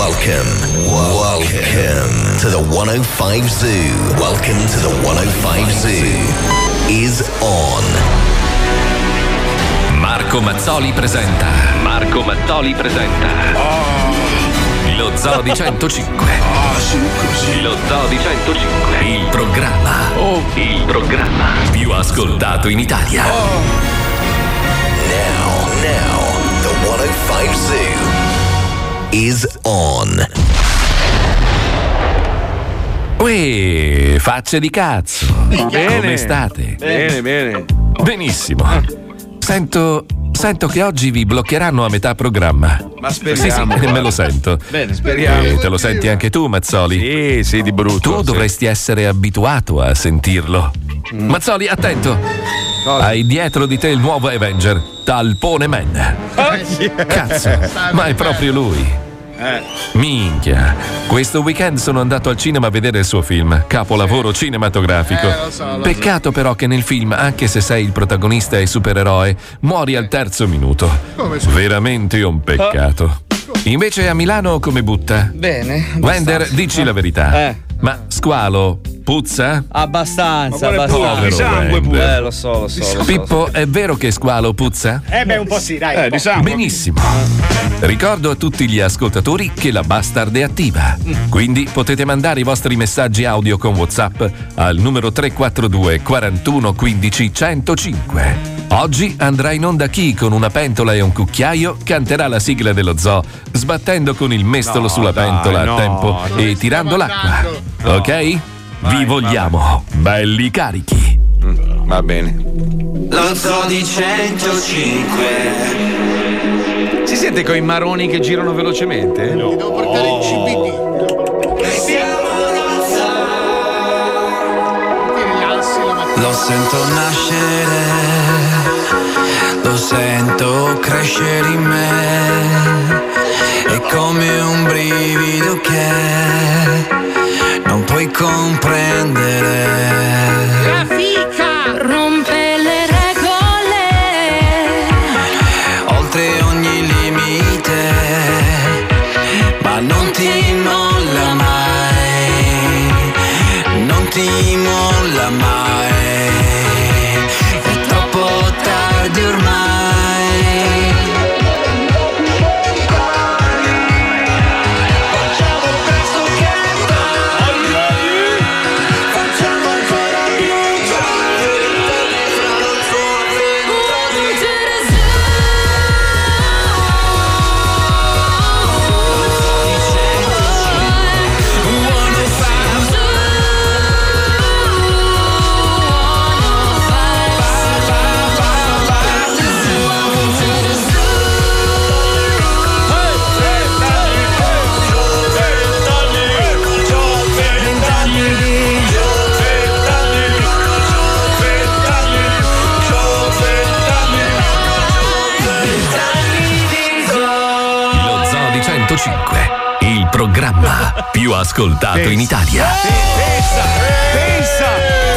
Welcome, welcome to the 105 Zoo. Welcome to the 105 Zoo is on. Marco Mazzoli presenta. Marco Mazzoli presenta. Lo Zoo di 105. Lo Zoo di 105. Il programma. Il programma più ascoltato in Italia. Now, now, the 105 Zoo is on. Uè, facce di cazzo. Bene. Come state? Bene, bene. Benissimo. Sento. Sento che oggi vi bloccheranno a metà programma. Ma speriamo. Sì, sì, me lo sento. Bene, speriamo. E te lo senti anche tu, Mazzoli? Sì, sì, di brutto. Tu sì. dovresti essere abituato a sentirlo. Mazzoli, attento! Hai dietro di te il nuovo Avenger, Talpone Man. Cazzo, ma è proprio lui. Minchia, questo weekend sono andato al cinema a vedere il suo film, capolavoro cinematografico. Eh. Peccato però che nel film, anche se sei il protagonista e supereroe, muori al terzo minuto. Veramente un peccato. Invece a Milano come butta? Bene. Wender, dici la verità. Eh. Ma squalo puzza? Abbastanza, abbastanza. povero Di sangue pure. Eh, lo so, lo so. Lo so. Pippo, è vero che squalo puzza? Eh beh, un po' sì, dai. Eh, sangue. Benissimo. Ricordo a tutti gli ascoltatori che la Bastard è attiva. Quindi potete mandare i vostri messaggi audio con WhatsApp al numero 342 41 15 105. Oggi andrà in onda chi con una pentola e un cucchiaio canterà la sigla dello zoo, sbattendo con il mestolo No, sulla dai, pentola no, a tempo e tirando l'acqua. No. Ok? Vai, Vi vogliamo belli carichi. Va bene. Lo zoo di 105 Si sente coi maroni che girano velocemente? No. Devo portare il CBD. Siamo lo zoo Ti rilassi la mattina. Lo sento nascere Lo sento crescere in me È come un brivido che puoi comprendere ascoltato in Italia. Pensa, pensa,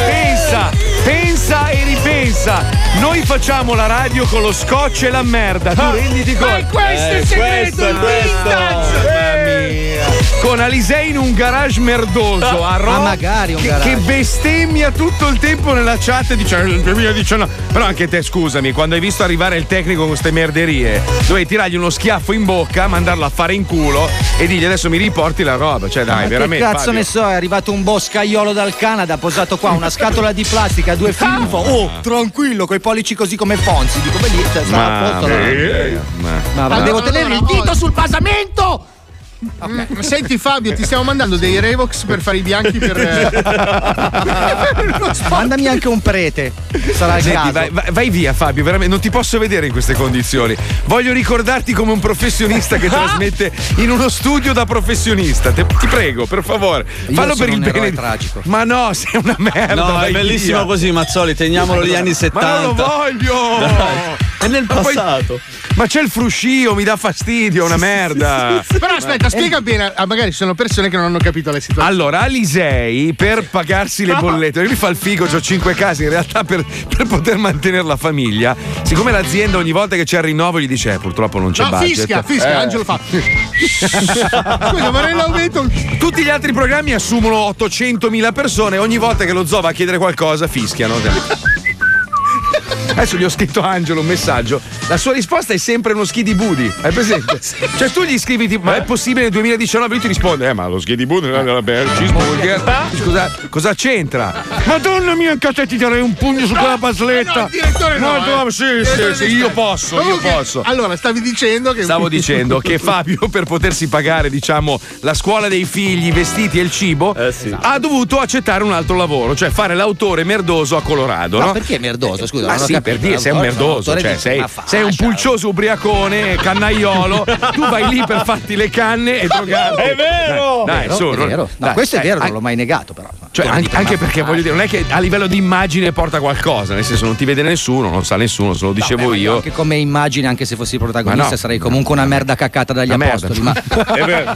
pensa, pensa e ripensa. Noi facciamo la radio con lo scotch e la merda. Tu renditi conto. Ma è questo il segreto, il vintage! Mamma mia. Con Alisei in un garage merdoso a Roma. Ah, magari un che, garage. che bestemmia tutto il tempo nella chat e dice "Il 2019". Però anche te, scusami, quando hai visto arrivare il tecnico con queste merderie, dovevi tirargli uno schiaffo in bocca, mandarlo a fare in culo e dirgli adesso mi riporti la roba. Cioè, dai, Ma che veramente. cazzo Fabio. ne so, è arrivato un boscaiolo dal Canada, ha posato qua una scatola di plastica, due film. Oh, tranquillo, coi pollici così come Fonzi. Dico, lì, cioè, sarà a posto, ma- Ma va, Allora, devo tenere il dito sul basamento! Mm, Senti Fabio, ti stiamo mandando dei Revox per fare i bianchi per. eh, Mandami anche un prete. Sarà il Senti, caso. vai, vai- via Fabio, veramente non ti posso vedere in queste condizioni. Voglio ricordarti come un professionista che trasmette in uno studio da professionista. Te- ti prego, per favore, Io fallo per il bene. tragico. Ma no, sei una merda. No, è bellissimo via. così, Mazzoli, teniamolo gli anni 70. Ma non lo voglio! È nel Ma poi- passato. Ma c'è il fruscio, mi dà fastidio, è una merda. Però aspetta, spiega bene, ah, magari ci sono persone che non hanno capito la situazione. Allora, Alisei per pagarsi le bollette, lui fa il figo, ho cinque case, in realtà per, per poter mantenere la famiglia, siccome l'azienda ogni volta che c'è il rinnovo gli dice eh, purtroppo non c'è No, budget. fischia, fischia, Eh. Angelo fa. Scusa, vorrei l'aumento. Tutti gli altri programmi assumono 800.000 persone ogni volta che lo zoo va a chiedere qualcosa fischiano. Adesso gli ho scritto Angelo un messaggio. La sua risposta è sempre uno schidi budi. Hai presente? Cioè, tu gli scrivi, tipo, ma è possibile nel 2019? Lui ti risponde, eh, ma lo schidi budi non è vabbè, cheeseburger. Scusa, cosa c'entra? Madonna mia, casa ti darei un pugno su quella basletta. No, direttore no, eh. no, sì, Il sì, direttore sì, di io posso, io posso. Allora, stavi dicendo che. Stavo dicendo che Fabio, per potersi pagare, diciamo, la scuola dei figli, i vestiti e il cibo, ha dovuto accettare un altro lavoro, cioè fare l'autore merdoso a Colorado. No, no? perché merdoso? Scusa, Ma non sì, per dire, sei un merdoso, cioè sei, sei un pulcioso ubriacone, cannaiolo, tu vai lì per farti le canne e drogarti. È vero! Dai, Vero, su, è vero. No, dai, questo è dai, vero, non l'ho mai negato, però. cioè, anche ma- perché voglio dire, non è che a livello di immagine porta qualcosa, nel senso non ti vede nessuno, non sa nessuno, se lo dicevo Vabbè, io. Anche come immagine, anche se fossi protagonista, no. sarei comunque una merda cacata dagli Una apostoli. Ma... È vero.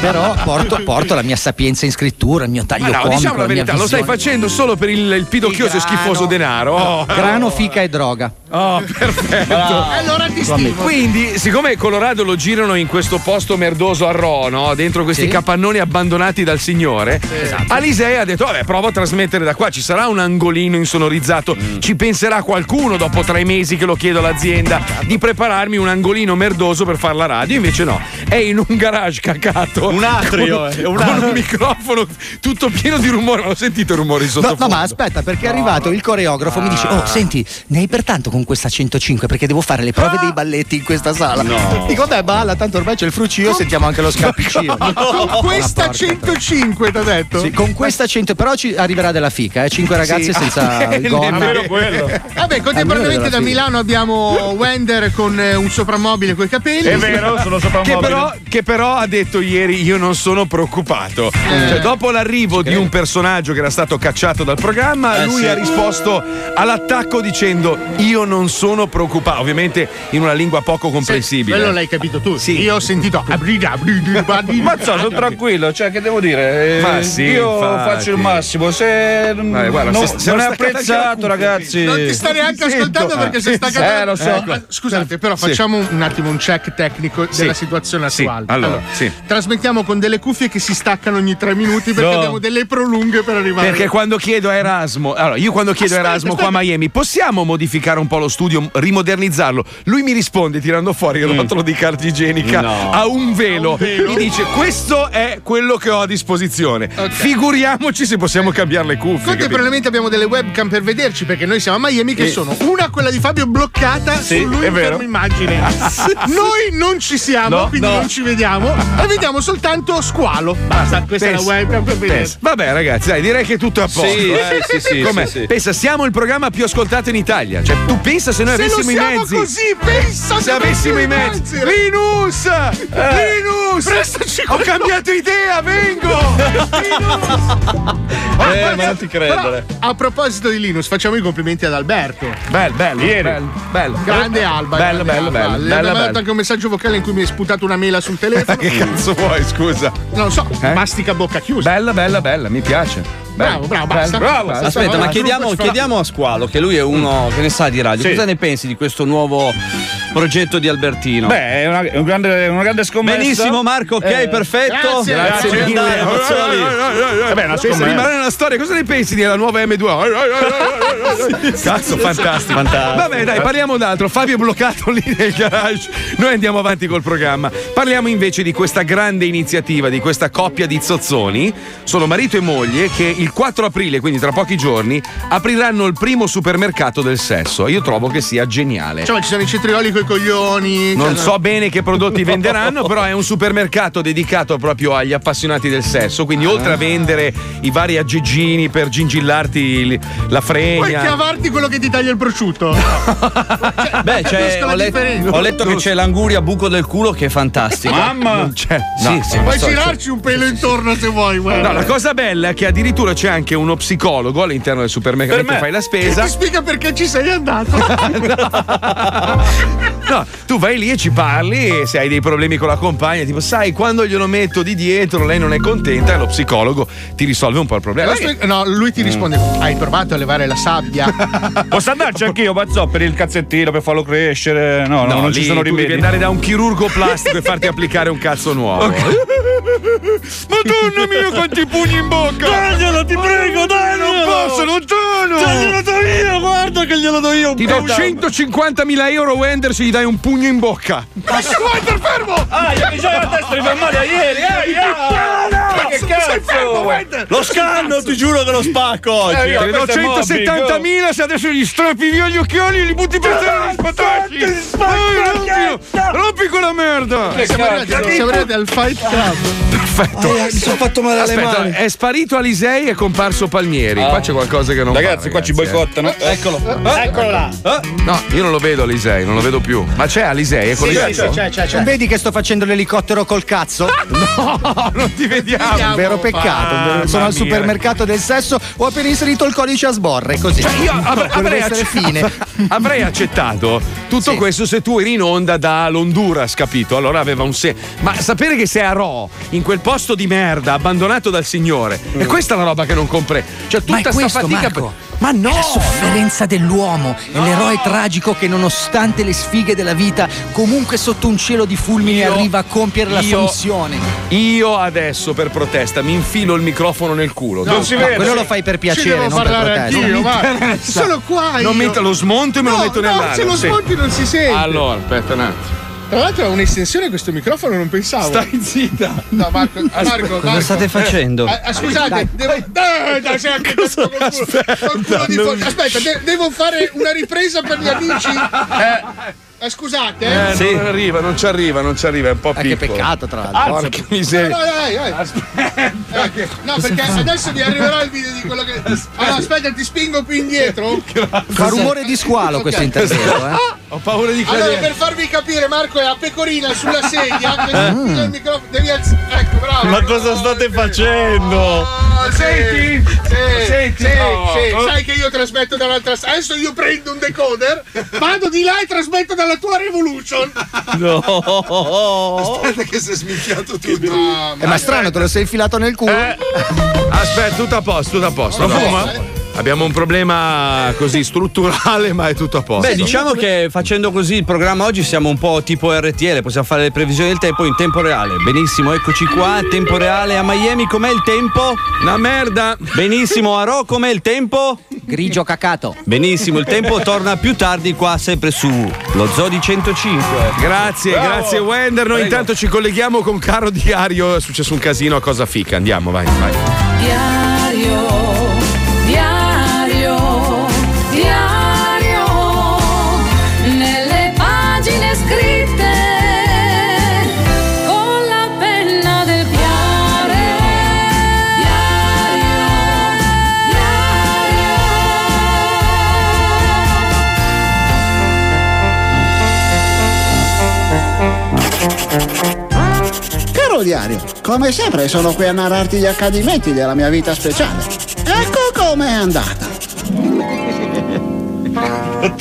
Però porto, porto la mia sapienza in scrittura, il mio taglio Ma no, comico, diciamo la verità, lo stai facendo solo per il, il pidocchioso e schifoso denaro. Oh, Grano, fica e droga. oh, perfetto. Allora ti stimo. Quindi, siccome Colorado lo girano in questo posto merdoso a Ro, no? dentro questi Sì. capannoni abbandonati dal signore, Alisei ha detto: Vabbè, provo a trasmettere da qua. Ci sarà un angolino insonorizzato. Ci penserà qualcuno dopo tre mesi che lo chiedo all'azienda di prepararmi un angolino merdoso per fare la radio. Invece no, è in un garage cacato. Un atrio, con, eh, un con atrio. un microfono tutto pieno di rumore. Ho sentito i rumori No, sottofondo. no, ma aspetta, perché è arrivato il coreografo, mi dice: Oh, senti, ne hai per tanto con questa 105 perché devo fare le prove dei balletti in questa sala. No. Dico, beh, balla, tanto ormai c'è il frucio, sentiamo anche lo scappicio. Con questa 105 ti ha detto? Sì, con questa 100, però ci arriverà della fica, eh? 5 ragazze Sì. senza Ah, il gonna. quello. Vabbè, contemporaneamente da Milano abbiamo Wender con eh, un soprammobile coi capelli. È vero, sono Che soprammobile. però, che però ha detto ieri io non sono preoccupato. Cioè, dopo l'arrivo di un personaggio che era stato cacciato dal programma, Eh, lui sì. ha risposto all'attacco dicendo io non sono preoccupato. Ovviamente in una lingua poco comprensibile. Quello l'hai capito tu. Sì. Io ho sentito. Ma sono tranquillo, cioè che devo dire? Eh, Ma sì, io infatti. faccio il massimo. Se Vabbè, guarda, no- se- se non è apprezzato, ragazzi. Non ti sta neanche ascoltando perché sei staccato. Eh, lo so. Ah, Scusate, però facciamo un attimo un check tecnico della situazione Sì, attuale. allora, sì. Trasmettiamo con delle cuffie che si staccano ogni tre minuti perché No. abbiamo delle prolunghe per arrivare. Perché quando chiedo a Erasmo, allora io quando chiedo a Aspetta, Erasmo qua a. Miami, possiamo modificare un po' lo studio, rimodernizzarlo? Lui mi risponde tirando fuori il rotolo di carta igienica No. a un velo. Mi dice: Questo è quello che ho a disposizione. Figuriamoci se possiamo cambiare le cuffie. Contemporaneamente abbiamo delle webcam per vederci perché noi siamo a Miami che Sì. sono una quella di Fabio bloccata Sì, su lui fermo immagine. noi non ci siamo, No, quindi no. non ci vediamo e vediamo soltanto squalo. Basta, questa è la webcam per vedere. pensa. Vabbè, ragazzi, dai, direi che tutto è a posto. Sì, eh. sì, sì, sì, Com'è? sì, sì. Pensa, siamo il programma più ascoltato in Italia. Cioè, tu pensa se noi Se avessimo i siamo mezzi. così, pensa Se avessimo i mezzi. Linus! Linus! Prestaci Ho cambiato idea, vengo! Eh, ma non ti credere. Però, a proposito di Linus, facciamo i complimenti ad Alberto. Bello, bello, Ieri. bello, bello. Grande Alba. Bello, grande bello, Alba. bello. Le bello, abbiamo bello. dato anche un messaggio vocale in cui mi hai sputato una mela sul telefono. Che cazzo vuoi, scusa? Non lo so, Eh? mastica a bocca chiusa. Bella, bella, bella, mi piace. Bravo, bravo, basta. Bravo, Basta. Aspetta, Allora, ma chiediamo, chiediamo a Squalo, che lui è uno che ne sa di radio. Cosa ne pensi di questo nuovo progetto di Albertino? Beh, è una, è un grande, una grande scommessa. Benissimo, Marco, ok, Eh, perfetto. grazie, Grazie grazie di andare. Vabbè, una scommessa. rimane nella storia. Cosa ne pensi della nuova M2? Cazzo, fantastico. Fantastico. Vabbè, dai, parliamo d'altro. Fabio è bloccato lì nel garage. Noi andiamo avanti col programma. Parliamo invece di questa grande iniziativa, di questa coppia di zozzoni. Sono marito e moglie che il 4 aprile, quindi tra pochi giorni, apriranno il primo supermercato del sesso. Io trovo che sia geniale. Cioè, ci sono i cetrioli con i coglioni. Non Cioè, so bene che prodotti venderanno, però è un supermercato dedicato proprio agli appassionati del sesso. Quindi, oltre a vendere i vari aggeggini per gingillarti il- la Puoi fregna. chiavarti quello che ti taglia il prosciutto. Beh, c'è- capisco la ho, letto, differenza. ho letto che c'è l'anguria buco del culo che è fantastica. Mamma! C'è. Sì, No. sì, Puoi so, girarci un pelo intorno se vuoi, guarda. No, la cosa bella è che addirittura c'è anche uno psicologo all'interno del supermercato Per me. fai la Che spesa. ti spiega perché ci sei andato. No, tu vai lì e ci parli e se hai dei problemi con la compagna, tipo, sai, quando glielo metto di dietro, lei non è contenta e lo psicologo ti risolve un po' il problema. Spe- no, lui ti risponde: Hai provato a levare la sabbia? Posso andarci anch'io, Bazzò, per il cazzettino, per farlo crescere? No, no, No, non lì ci sono tu devi rimedi. andare da un chirurgo plastico e farti applicare un cazzo nuovo. Madonna mia, quanti pugni in bocca! Daglielo, ti prego, daglielo! Non posso, non sono! do io, guarda che glielo do io. Ti do 150.000 euro, Wender, se gli dai un pugno in bocca. Wender, fermo! Ah, gli già la testa di male a ieri, eh! Ma che cazzo! Lo scanno, ti giuro che lo spacco oggi. Eh, Te ne do questo è mobbing, 170.000 se adesso gli strappi via gli occhiali e li butti per terra gli spatacci. Rompi quella merda! Siamo arrivati, al Fight Club. Perfetto. mi sono fatto male alle mani. è sparito Alisei e è comparso Palmieri. Qua c'è qualcosa che non Ragazzi, va, qua ci ragazzi, eh. boicottano. Eccolo. Eccolo là. No, io non lo vedo Alisei, non lo vedo più. Ma c'è Alisei, è collegato? Non vedi che sto facendo l'elicottero col cazzo? No, non ti vediamo. Un vero peccato. vero- Sono al mia. supermercato del sesso, ho appena inserito il codice a sborre, così. Cioè, io avre- Per avrei, acce- fine. avrei accettato tutto Sì. questo se tu eri in onda dall'Honduras, capito? Allora aveva un senso. Ma sapere che sei a Ro, in quel posto di merda, abbandonato dal Signore, e questa è la roba che non compre. Cioè, tutta Ma è sta questo, fatica. Marco. per- Ma no! È la sofferenza dell'uomo, è l'eroe tragico che nonostante le sfighe della vita, comunque sotto un cielo di fulmini Io- arriva a compiere la sua io- missione. Io adesso per protesta mi infilo il microfono nel culo. Non si No, vede. quello lo fai per piacere, non per protesta. anch'io, va. interessa. Sono qua io. Non metto lo smonto e me no, lo metto no, nell'aria. se lo sì. smonti non si sente. Allora, aspetta un attimo. Tra l'altro ha un'estensione questo microfono, non pensavo. Stai zitta. No, Marco, Marco, Cosa Marco. state facendo? Ah, ah, scusate, devo. Dai, dai, sei anche questo col culo- col culo di fuori. Aspetta, de- devo fare una ripresa per gli amici. Eh, eh, scusate, eh. Eh, Sì. Non arriva, non ci arriva, non ci arriva, è un po' Ah, che piccolo. peccato, tra l'altro. Porca miseria. No, dai, dai. Eh, no, perché adesso mi arriverà il video di quello che. Allora, aspetta, ti spingo più indietro. Fa rumore di squalo questo Ok. intervento, eh. Ho paura di Allora, cadere. per farvi capire, Marco è a pecorina sulla sedia. che il microfono. Devi alzare. Ecco, bravo. Ma cosa state facendo? Oh. Senti? Sì, Senti? sì, Oh. sì. Sai che io trasmetto dall'altra strada. Adesso io prendo un decoder, vado di là e trasmetto dalla tua Revolution. No. Aspetta che si è sminchiato tutto. No, Eh, ma strano, te lo sei infilato nel culo? Aspetta, tutto a posto, tutto a posto. No. Abbiamo un problema così strutturale, ma è tutto a posto. Beh, diciamo che facendo così il programma oggi siamo un po' tipo RTL, possiamo fare le previsioni del tempo in tempo reale. Benissimo, eccoci qua, tempo reale a Miami, com'è il tempo? Una merda. Benissimo, a Ro, com'è il tempo? Grigio cacato. Benissimo, il tempo torna più tardi qua sempre su lo Zodi 105. Grazie, grazie Wender. Noi intanto ci colleghiamo con Caro Diario. È successo un casino a cosa fica. Andiamo, vai, vai. Diario, Diario, come sempre sono qui a narrarti gli accadimenti della mia vita speciale. Ecco com'è andata.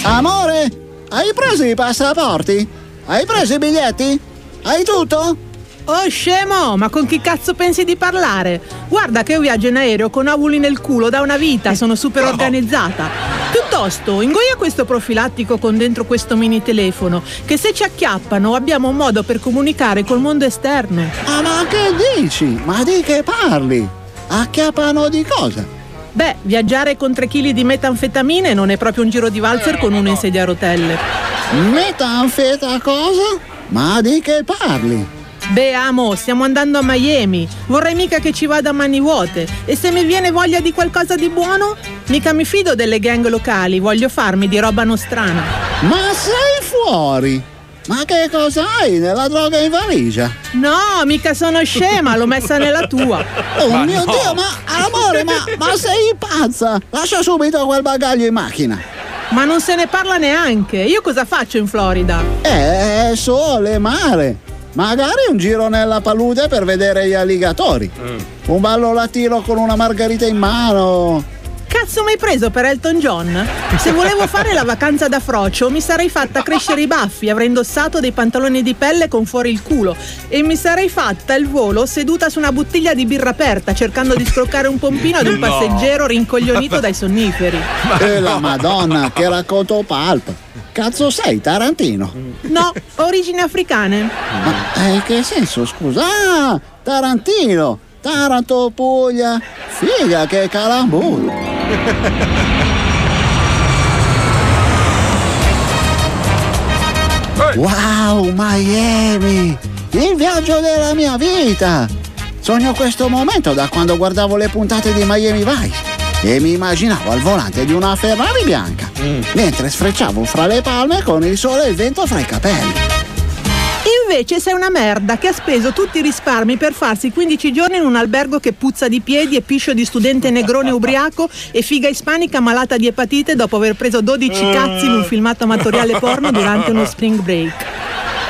Amore, hai preso i passaporti? Hai preso i biglietti? Hai tutto? Oh scemo, ma con chi cazzo pensi di parlare? Guarda che io viaggio in aereo con ovuli nel culo da una vita, sono super organizzata. Piuttosto, ingoia questo profilattico con dentro questo mini telefono, che se ci acchiappano abbiamo un modo per comunicare col mondo esterno. Ah, ma che dici? Ma di che parli? Acchiappano di cosa? Beh, viaggiare con 3 kg di metanfetamine non è proprio un giro di valzer con uno in sedia a rotelle. Metanfeta cosa? Ma di che parli? Beh, amo, stiamo andando a Miami. Vorrei mica che ci vada a mani vuote. E se mi viene voglia di qualcosa di buono? Mica mi fido delle gang locali, voglio farmi di roba nostrana. Ma sei fuori. Ma che cosa hai nella droga in valigia? No, mica sono scema, l'ho messa nella tua. Oh Ma mio no. Dio, ma amore, ma, ma sei pazza? Lascia subito quel bagaglio in macchina. Ma non se ne parla neanche. Io cosa faccio in Florida? Eh, sole, mare. Magari un giro nella palude per vedere gli alligatori. Un ballo latino con una margarita in mano. Cazzo mi hai preso per Elton John? Se volevo fare la vacanza da frocio mi sarei fatta crescere i baffi, avrei indossato dei pantaloni di pelle con fuori il culo e mi sarei fatta il volo seduta su una bottiglia di birra aperta cercando di scroccare un pompino ad un No. passeggero rincoglionito dai sonniferi. E la madonna, che racconto pulp. Cazzo sei, Tarantino? No, origini africane. Ma eh, in che senso, scusa? Ah, Tarantino! Taranto, Puglia! Figa, che calambur! Wow, Miami! Il viaggio della mia vita! Sogno questo momento da quando guardavo le puntate di Miami Vice e mi immaginavo al volante di una Ferrari bianca, mentre sfrecciavo fra le palme con il sole e il vento fra i capelli. Invece sei una merda che ha speso tutti i risparmi per farsi 15 giorni in un albergo che puzza di piedi e piscio di studente negrone ubriaco e figa ispanica malata di epatite dopo aver preso 12 cazzi in un filmato amatoriale porno durante uno spring break.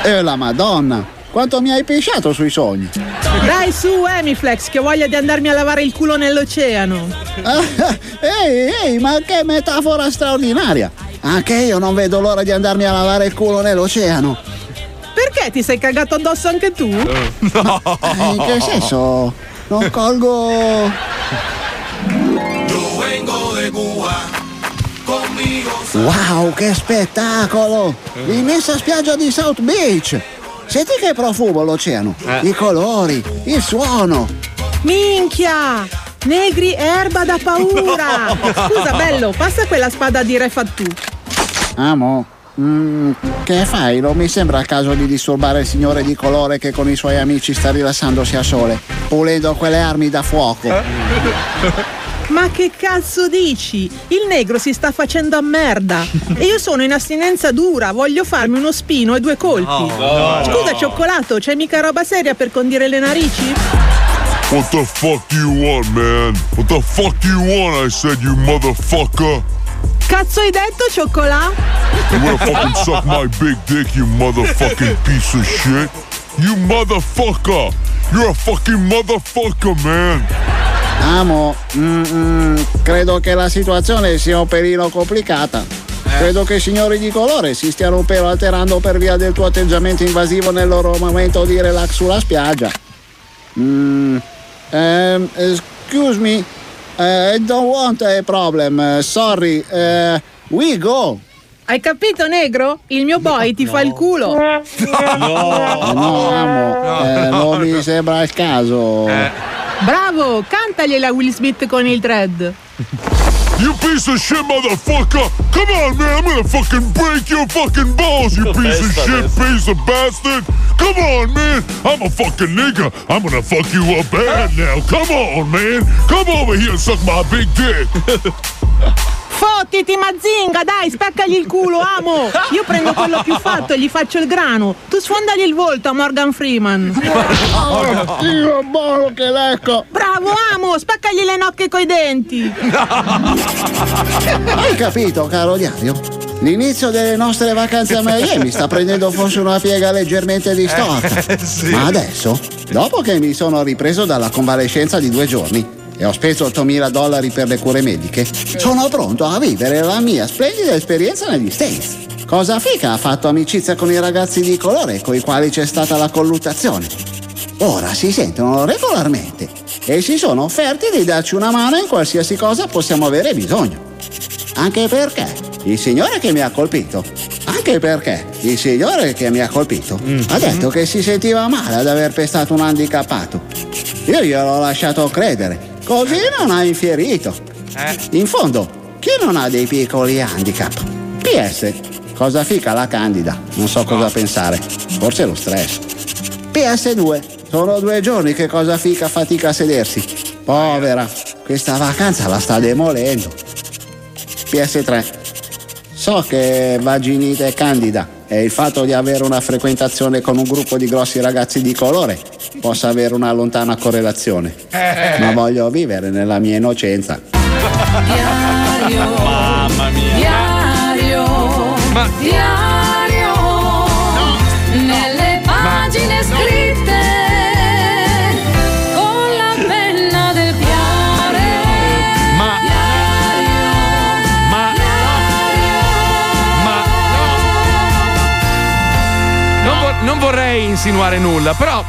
E la madonna! Quanto mi hai pisciato sui sogni! Dai su Emiflex che ho voglia di andarmi a lavare il culo nell'oceano. Ehi, ehi, ma che metafora straordinaria! Anche io non vedo l'ora di andarmi a lavare il culo nell'oceano. Perché ti sei cagato addosso anche tu? No! in che senso? Non colgo. Wow, che spettacolo! L'immensa spiaggia di South Beach! Senti che profumo l'oceano! Eh. I colori, il suono! Minchia! Negri erba da paura! Scusa bello, passa quella spada di re fattù. Amo. Mm, che fai? Non mi sembra il caso di disturbare il signore di colore che con i suoi amici sta rilassandosi a sole, pulendo quelle armi da fuoco. Ma che cazzo dici? Il negro si sta facendo a merda. E io sono in astinenza dura, voglio farmi uno spino e due colpi. No. Scusa, cioccolato, c'è mica roba seria per condire le narici? What the fuck you want, man? What the fuck you want? I said, you motherfucker. Cazzo hai detto, cioccolato? You wanna fucking suck my big dick, you motherfucking piece of shit? You motherfucker! You're a fucking motherfucker, man! Amo, mm, mm, credo che la situazione sia un pelino complicata. Credo che i signori di colore si stiano un pelo alterando per via del tuo atteggiamento invasivo nel loro momento di relax sulla spiaggia. Mm, ehm, excuse me, eh, I don't want a problem, eh, sorry, eh, we go. Hai capito, negro? Il mio boy ti fa il culo. Eh, no, amo, eh, non mi sembra il caso. Bravo, cantagliela Will Smith con il thread. You piece of shit, motherfucker! Come on, man! I'm gonna fucking break your fucking balls, you piece of shit, piece of bastard! Come on, man! I'm a fucking nigga. I'm gonna fuck you up bad now. Come on, man! Come over here and suck my big dick. Fottiti, Mazinga, dai, spaccagli il culo, amo! Io prendo quello più fatto e gli faccio il grano. Tu sfondagli il volto a Morgan Freeman. Oh, Dio, buono che lecco! Bravo, amo, spaccagli le nocche coi denti. Hai capito, caro diario? L'inizio delle nostre vacanze a Miami sta prendendo forse una piega leggermente distorta. Eh, sì. Ma adesso, dopo che mi sono ripreso dalla convalescenza di due giorni e ho speso 8.000 dollari per le cure mediche, sono pronto a vivere la mia splendida esperienza negli States. Cosa fica ha fatto amicizia con i ragazzi di colore con i quali c'è stata la colluttazione. Ora si sentono regolarmente e si sono offerti di darci una mano in qualsiasi cosa possiamo avere bisogno. Anche perché il signore che mi ha colpito, anche perché il signore che mi ha colpito ha detto che si sentiva male ad aver pestato un handicappato. Io gliel'ho lasciato credere, così non ha infierito. In fondo, chi non ha dei piccoli handicap? PS, cosa fica la candida? Non so cosa pensare, forse lo stress. PS2, sono due giorni che cosa fica fatica a sedersi. Povera, questa vacanza la sta demolendo. PS3, so che vaginite è candida e il fatto di avere una frequentazione con un gruppo di grossi ragazzi di colore possa avere una lontana correlazione. Ma voglio vivere nella mia innocenza. Mamma mia. Diario, diario, nelle pagine scritte con la penna del piare. Ma, ma, ma, non, vor- non vorrei insinuare nulla, però.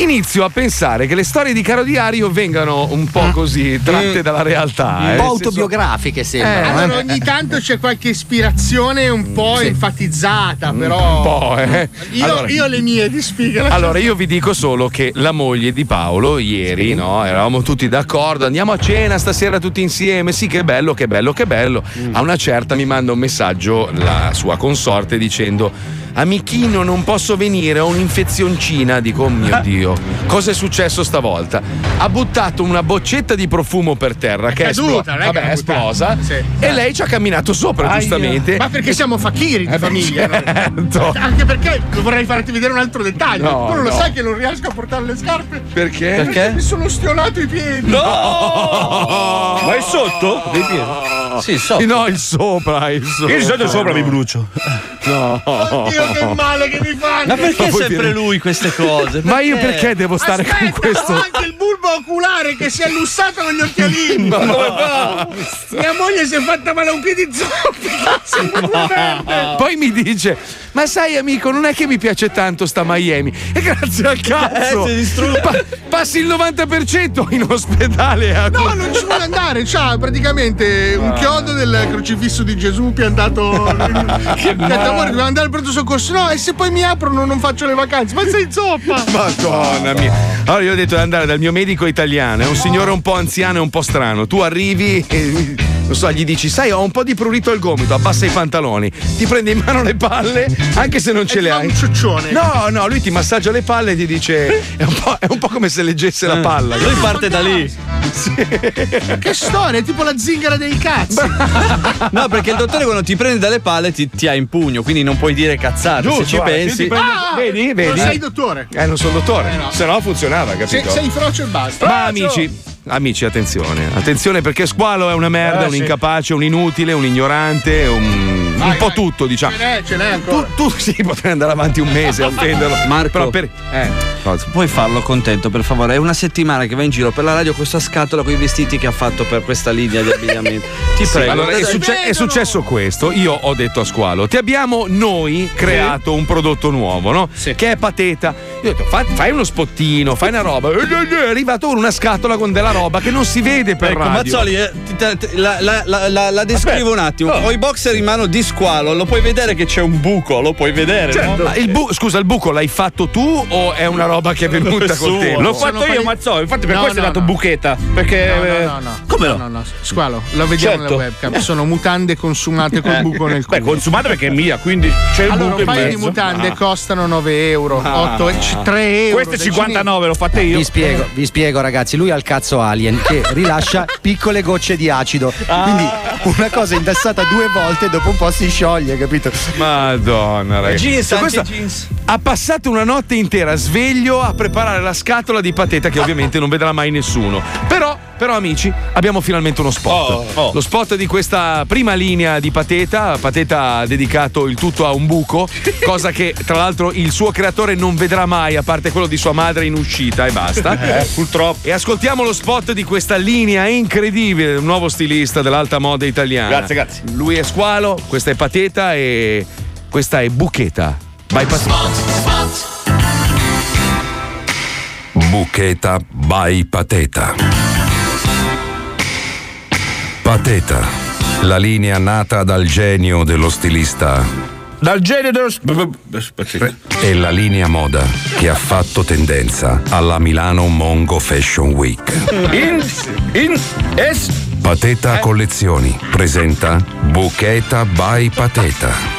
Inizio a pensare che le storie di Caro Diario vengano un po' così tratte dalla realtà. Un eh, po' autobiografiche sembrano. Eh, Allora, ogni tanto c'è qualche ispirazione un po' enfatizzata, però. Un po', eh. Io, Allora- io le mie di spiega. Allora, io vi dico solo che la moglie di Paolo, ieri, no? Eravamo tutti d'accordo, andiamo a cena stasera tutti insieme. Sì, che bello, che bello, che bello. A una certa mi manda un messaggio la sua consorte dicendo. Amichino, non posso venire, ho un'infezioncina. Dico, oh mio Dio, cosa è successo stavolta? Ha buttato una boccetta di profumo per terra che è, caduta, non è che Vabbè, è esplosa. Sì. E lei ci ha camminato sopra, Aia. giustamente. Ma perché siamo fakiri di Eh, famiglia? certo. Anche perché vorrei farti vedere un altro dettaglio. No, tu non lo no. sai che non riesco a portare le scarpe? Perché? Perché mi sono stionato i piedi. No! Ma è sotto? Dei piedi? Sì, so. No, il sopra, il sopra. Io sopra mi brucio. No. Oddio, che male che mi fanno. Ma perché Ma sempre dire- lui queste cose? Ma io perché devo stare Aspetta, con questo? ho anche il bulbo oculare che si è lussato con gli occhialini. Come fa? Mia moglie si è fatta male a un piede merde. Poi mi dice: Ma sai, amico, non è che mi piace tanto sta Miami. E grazie al cazzo! Eh, si distrugge. Pa- passi il 90% in ospedale. a- No, non ci vuole andare. C'ha praticamente un chiodo del crocifisso di Gesù piantato. che amore, dobbiamo andare al pronto soccorso. No, e se poi mi aprono non faccio le vacanze. Ma sei zoppa! Madonna mia. Allora io ho detto di andare dal mio medico italiano, è un signore un po' anziano e un po' strano. Tu arrivi e non so, gli dici, sai, ho un po' di prurito al gomito, abbassa i pantaloni, ti prende in mano le palle, anche se non ce le fa hai. un ciuccione. No, no, lui ti massaggia le palle e ti dice. È un po', è un po' come se leggesse la palla. Lui parte da lì. Che storia, è tipo la zingara dei cazzi. No, perché il dottore quando ti prende dalle palle ti, ti ha in pugno, quindi non puoi dire cazzate. Giusto, Se ci guarda, pensi. se prende- Ah, vedi, vedi? Non sei dottore. Eh, non sono dottore, Eh, no. se no funzionava, Se- capito? sei frocio e basta. Ma amici, amici, attenzione, attenzione perché Squalo è una merda, Eh, un sì. Incapace, un inutile, un ignorante, un, un Vai, po' vai. tutto, diciamo. Ce n'è, ce n'è Tu, ancora. tu sì, potrei andare avanti un mese a offenderlo. Marco. Però per. Eh? Puoi farlo contento, per favore? È una settimana che va in giro per la radio con questa scatola con i vestiti che ha fatto per questa linea di abbigliamento. Ti Sì, prego. allora, è, succe- è successo questo. Io ho detto a Squalo: ti abbiamo noi creato un prodotto nuovo, no? Che è pateta. Io ho detto: fa- fai uno spottino, fai una roba. E È arrivato una scatola con della roba che non si vede per Ecco, radio. Mazzoli, eh, ti- ti- la, la- la- la- la descrivo un attimo. Ho i boxer in mano di squalo, lo puoi vedere che c'è un buco, lo puoi vedere. Certo. no? Ma il bu- scusa, il buco l'hai fatto tu o è una roba che è venuta col tempo? L'ho fatto io, pari- Mazzoli. Infatti, per No, questo no, è dato no. buchetta. Perché. No, eh, no, no, no. Come no? No, no, Squalo, lo vediamo Certo. nella webcam. Sono mutande consumate col Eh. buco nel culo. Beh, consumate perché è mia, quindi c'è il Allora, buco un paio di mutande Ah. costano 9 euro, Ah. 8, 3 euro. Queste dai 59 l'ho fatte io. Vi spiego, vi spiego ragazzi, lui ha il cazzo alien che rilascia piccole gocce di acido. Quindi una cosa intassata due volte dopo un po' si scioglie, capito? Madonna, ragazzi. Jeans, Cioè, anche questo jeans. Ha passato una notte intera sveglio a preparare la scatola di pateta che ovviamente non vedrà mai nessuno. Però, però amici, abbiamo finalmente uno spot. Oh, oh. Lo spot di questa prima linea di pateta. Pateta ha dedicato il tutto a un buco, cosa che tra l'altro il suo creatore non vedrà mai, a parte quello di sua madre in uscita e basta. Eh, purtroppo. E ascoltiamo lo spot di questa linea incredibile, un nuovo stilista dell'alta moda italiana. Grazie, grazie. Lui è Squalo, questa è Pateta e questa è Bucheta. Vai Pateta. Bucheta by Pateta. Pateta, la linea nata dal genio dello stilista Dal genio dello. Aspetta. e la linea moda che ha fatto tendenza alla Milano Mongo Fashion Week. In. In. Es. Pateta Collezioni presenta Bucheta by Pateta.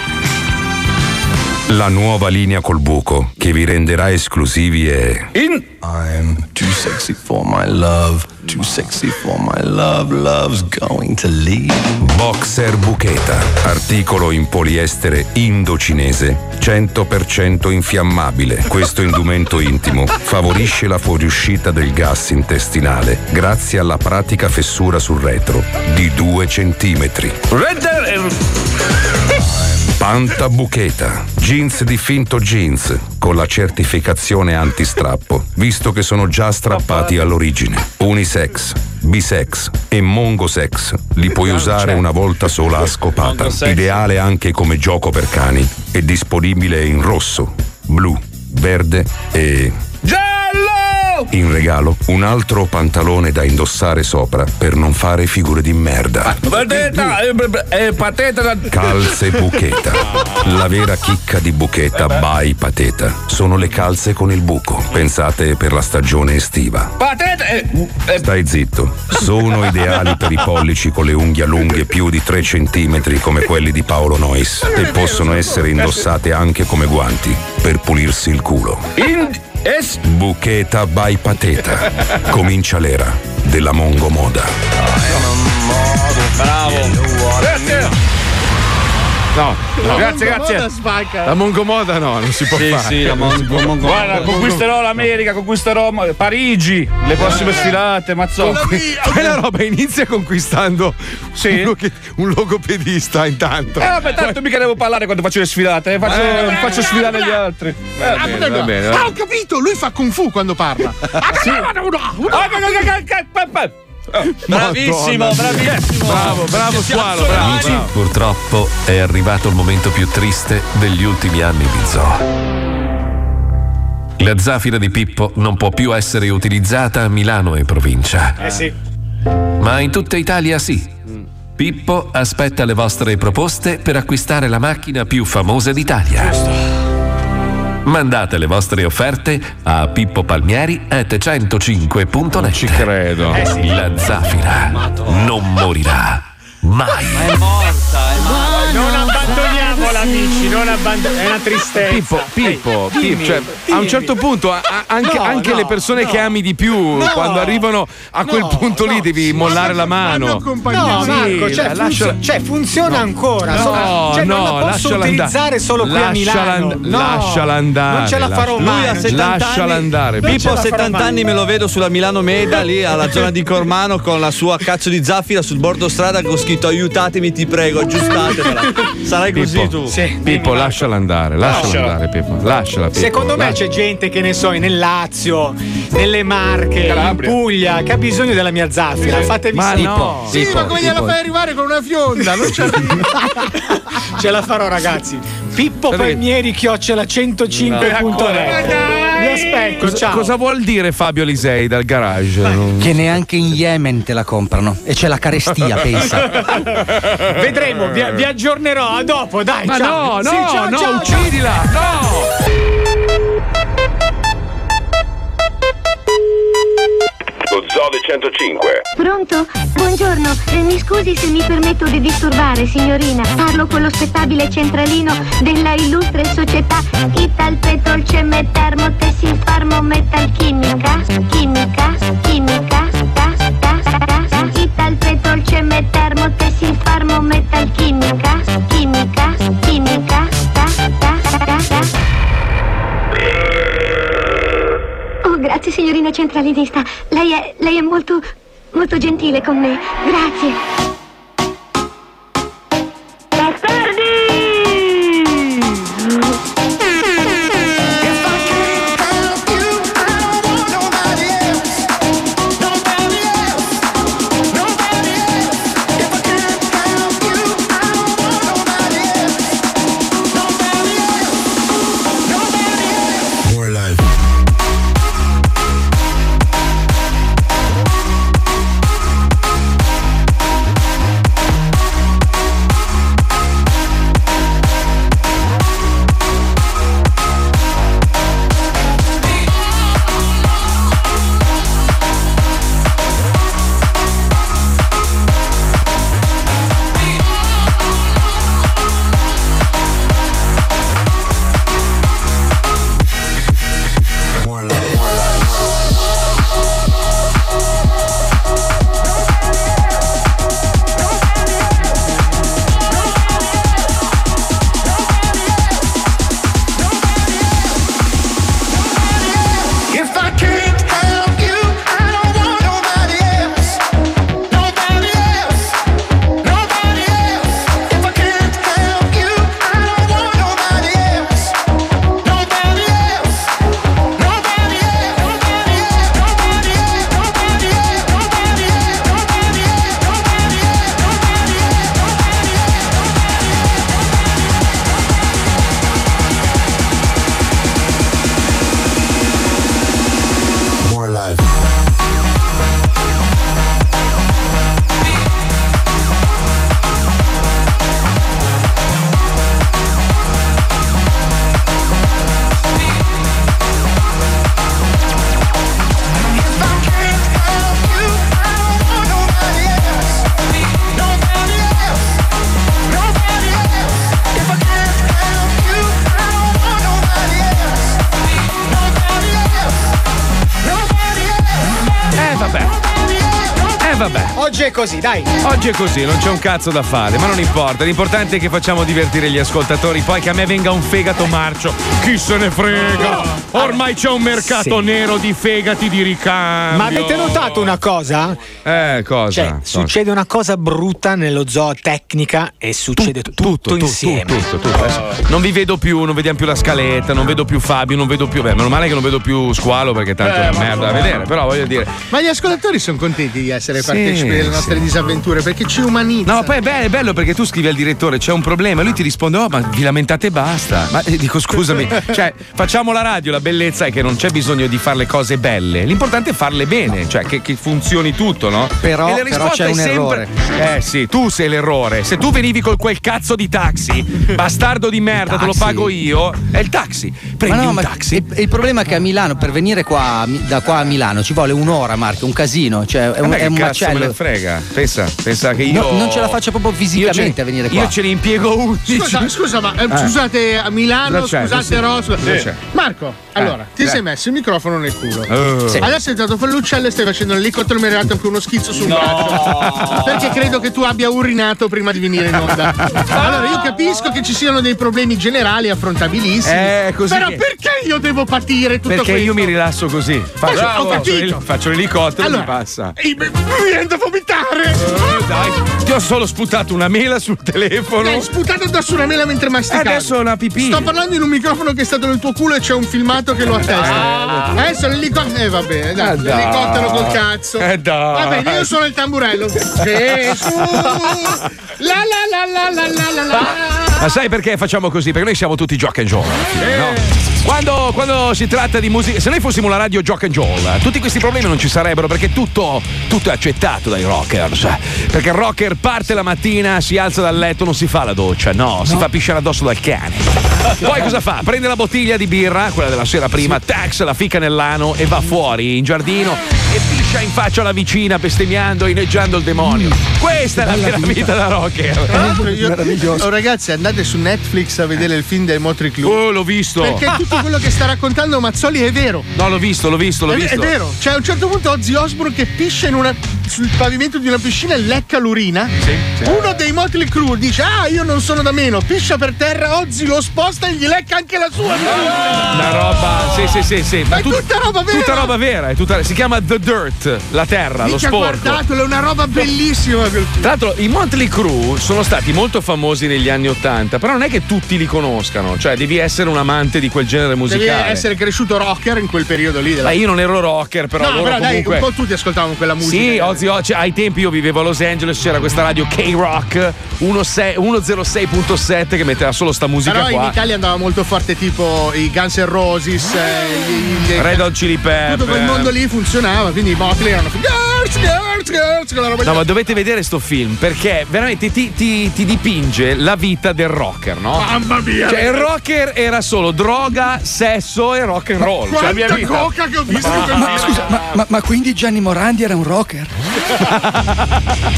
La nuova linea col buco che vi renderà esclusivi e In. I'm too sexy for my love. too sexy for my love. Love's going to leave. Boxer Bucheta, articolo in poliestere indocinese, 100% infiammabile. Questo indumento intimo favorisce la fuoriuscita del gas intestinale grazie alla pratica fessura sul retro di 2 centimetri. Panta Bucheta, jeans di finto jeans con la certificazione antistrappo, visto che sono già strappati all'origine. Unisex, bisex e mongosex li puoi usare una volta sola a scopata. Ideale anche come gioco per cani. È disponibile in rosso, blu, verde e in regalo un altro pantalone da indossare sopra per non fare figure di merda. Pateta, eh, beh, eh, pateta da... Calze Bucheta. La vera chicca di Bucheta by Pateta sono le calze con il buco, pensate per la stagione estiva. Pateta, eh, eh, Stai zitto. Sono ideali per i pollici con le unghie lunghe più di 3 cm come quelli di Paolo Nois e possono essere indossate anche come guanti per pulirsi il culo. in... Es... Bucheta by Pateta. Comincia l'era della Mongo Moda. Bravo. Grazie. No, no. Grazie, grazie. spacca. La mongomoda no, non si può Sì, fare. sì, la Non si può- Mongo- Guarda, conquisterò l'America, conquisterò Parigi, le prossime sfilate, mazzo. Fai la roba, inizia conquistando Sì. un, logopedista intanto. Eh vabbè, tanto mica devo parlare quando faccio le sfilate, eh, faccio, Eh, faccio sfilare gli altri. Ah, bene, va bene, va Ah, bene. ho capito, lui fa kung fu quando parla. Bravissimo, Madonna. bravissimo. Bravo, bravo Squalo, bravo, Amici, purtroppo è arrivato il momento più triste degli ultimi anni di Zoo. La zaffira di Pippo non può più essere utilizzata a Milano e provincia. Eh sì. Ma in tutta Italia sì. Pippo aspetta le vostre proposte per acquistare la macchina più famosa d'Italia. Mandate le vostre offerte a pippopalmieri.105.net. Ci credo. La zaffira non morirà mai. È morta, è morta. Non amici, non abbandoniamola. È una tristezza. Pippo, Pippo, Dimmi, Pippo, cioè, dimmi. a un certo punto a- a- anche, No, anche no, le persone no. che ami di più, No. quando arrivano a quel punto lì, devi mollare la mano. No, Marco, cioè, lascia- cioè, funziona ancora. No, so- cioè, non no, la posso lasciala utilizzare andare. solo qui a Lasciala Milano. and- No, lasciala andare, Non ce la farò mai. Lui ha 70 Lasciala anni. andare, Pippo a la farò 70 mai. anni me lo vedo sulla Milano Meda lì alla zona di Cormano con la sua cazzo di zaffira sul bordo strada con scritto aiutatemi ti prego aggiustatela. Sarai così Pippo, tu. Pippo, lasciala andare, lasciala Lasciala. andare, Pippo. Lasciala, Pippo. Secondo me lascia- c'è gente che ne so, nel Lazio, nelle Marche, in Puglia, che ha bisogno della mia zaffira. Fatevi Ma sapere. no. Sì, ma come gliela fai arrivare con una fionda? Non c'è Ce la farò, ragazzi. Pippo Palmieri chiocciola 105.net. Vi aspetto, Cosa, ciao. cosa vuol dire Fabio Lisei dal garage? Non- Che neanche in Yemen te la comprano. E c'è la carestia, pensa. Vedremo, vi, vi aggiornerò. A dopo, dai. Ma ciao. no, no, Sì, ciao, no, ciao, uccidila! No! Lo Zove 105. Pronto? Buongiorno, eh, mi scusi se mi permetto di disturbare, signorina. Parlo con lo spettabile centralino della illustre società Ital Petrol Cemme Termo Tessin Farmo Metal Chimica. Chimica, gas, gas, gas. Ital Petrol Cemme Termo Tessin Farmo Metal Chimica. Chimica, chimica, grazie signorina centralinista. Lei è, lei è molto, molto gentile con me. Grazie. Così, dai. Oggi è così, non c'è un cazzo da fare, ma non importa. L'importante è che facciamo divertire gli ascoltatori. Poi che a me venga un fegato marcio, chi se ne frega? Ormai c'è un mercato Sì. nero di fegati di ricambio. Ma avete notato una cosa? Eh, cosa? Cioè, Cosa? succede una cosa brutta nello zoo tecnica e succede tutto, insieme. Tutto, tutto. Adesso Non vi vedo più, non vediamo più la scaletta, non vedo più Fabio, non vedo più. Beh, meno male che non vedo più Squalo perché tanto Eh, è una merda da vedere. Però voglio dire. Ma gli ascoltatori sono contenti di essere Sì, partecipi delle nostre sì. disavventure perché ci umanizza. No, ma poi è bello, è bello perché tu scrivi al direttore c'è un problema lui ti risponde: Oh, ma vi lamentate e basta. Ma eh, dico scusami, cioè, facciamo la radio, la bellezza è che non c'è bisogno di fare le cose belle. L'importante è farle bene, cioè che, che funzioni tutto, no? Però- e la però c'è un sempre. Eh sì, tu sei l'errore. Se tu venivi con quel cazzo di taxi, bastardo di merda, te lo pago io, è il taxi. Prendi ma no, un ma taxi. Il, il problema è che a Milano, per venire qua, da qua a Milano, ci vuole un'ora, Marco, un casino. Cioè, è un, Vabbè, è un cazzo me ne macello. frega. Pensa, pensa che io. No, non ce la faccio proprio fisicamente ce- a venire qua. Io ce ne impiego 11. Scusa, scusa, ma eh, Eh. scusate a Milano, scusate Sì. Rosso. C'è? Marco, allora, ti eh. sei messo il microfono nel culo. Eh. Sì. Adesso è entrato Felluccello e stai facendo l'elicottero merato con uno schizzo sul braccio. Perché credo che tu abbia urinato prima di venire in onda. Allora, io capisco che ci siano dei problemi generali affrontabilissimi. Eh, così Però che- perché io devo patire tutto Perché questo? io mi rilasso così. Faccio, Bravo, ho faccio, capito. faccio l'elicottero e Allora, mi passa. Mi viene da vomitare! Eh, dai, ti ho solo sputato una mela sul telefono. Hai sputato addosso una mela mentre masticavi. Eh, adesso è una pipì. Sto parlando in un microfono che è stato nel tuo culo e c'è un filmato che lo attesta. Adesso l'elicottero. Eh, va bene, dai. Eh, dai. l'elicottero col cazzo. Eh, dai. Va bene, io sono il tamburello. Gesù. La la la la la la la la. Ma sai perché facciamo così? Perché noi siamo tutti Jock and fine, no? Quando, quando si tratta di musica, se noi fossimo la radio Jock and Joll, tutti questi problemi non ci sarebbero perché tutto, tutto è accettato dai rockers. Perché il rocker parte la mattina, si alza dal letto, non si fa la doccia, no, si fa pisciare addosso dal cane. Poi cosa fa? Prende la bottiglia di birra, quella della sera prima, tax, la fica nell'ano e va fuori in giardino e piscia in faccia alla vicina bestemmiando, ineggiando il demonio. Questa è la vera vita da rocker. Tra l'altro io- Oh, ragazzi, andate su Netflix a vedere il film del Motley Crue. Oh, l'ho visto. Perché tutto quello che sta raccontando Mazzoli è vero. No, l'ho visto, l'ho visto, l'ho è, visto. è vero. C'è a un certo punto Ozzy Osbourne che piscia in una- sul pavimento di una piscina e lecca l'urina. Uno dei Motley Crue dice: Ah, io non sono da meno, piscia per terra, Ozzy lo sposta e gli lecca anche la sua. Una roba, sì, sì, sì, sì. Ma è tutta roba vera. Tutta roba vera, è tutta- si chiama The Dirt, la terra, lo Minchia, sporco. guardatelo, è una roba bellissima. Tra l'altro, i Motley Crue sono stati molto famosi negli anni Ottanta, però non è che tutti li conoscano, cioè devi essere un amante di quel genere Devi musicale. essere cresciuto rocker in quel periodo lì. Della... Ma io non ero rocker, però no, loro però dai, comunque... un po' tutti ascoltavano quella musica. Sì, Ozzy Osbourne, ai tempi io vivevo a Los Angeles, c'era questa radio K-Rock 16 106.7 che metteva solo sta musica Però in qua. Italia andava molto forte tipo i Guns N' Roses, eh, gli- gli- Red Hot Chili Pepper. tutto quel mondo lì funzionava, quindi i Motley erano girls, girls, girls, quella roba. No, ma dovete vedere sto film perché veramente ti, ti- ti dipinge la vita del rocker, no? Mamma mia! Cioè, il rocker era solo droga, sesso e rock and roll. Cioè, la mia vita. coca che ho visto in Ma, film. scusa, ma, ma- ma quindi Gianni Morandi era un rocker?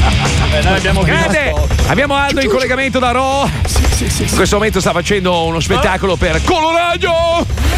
Eh, noi abbiamo Grande! Abbiamo Aldo in collegamento da Ro. In questo momento sta facendo uno spettacolo per Coloradio!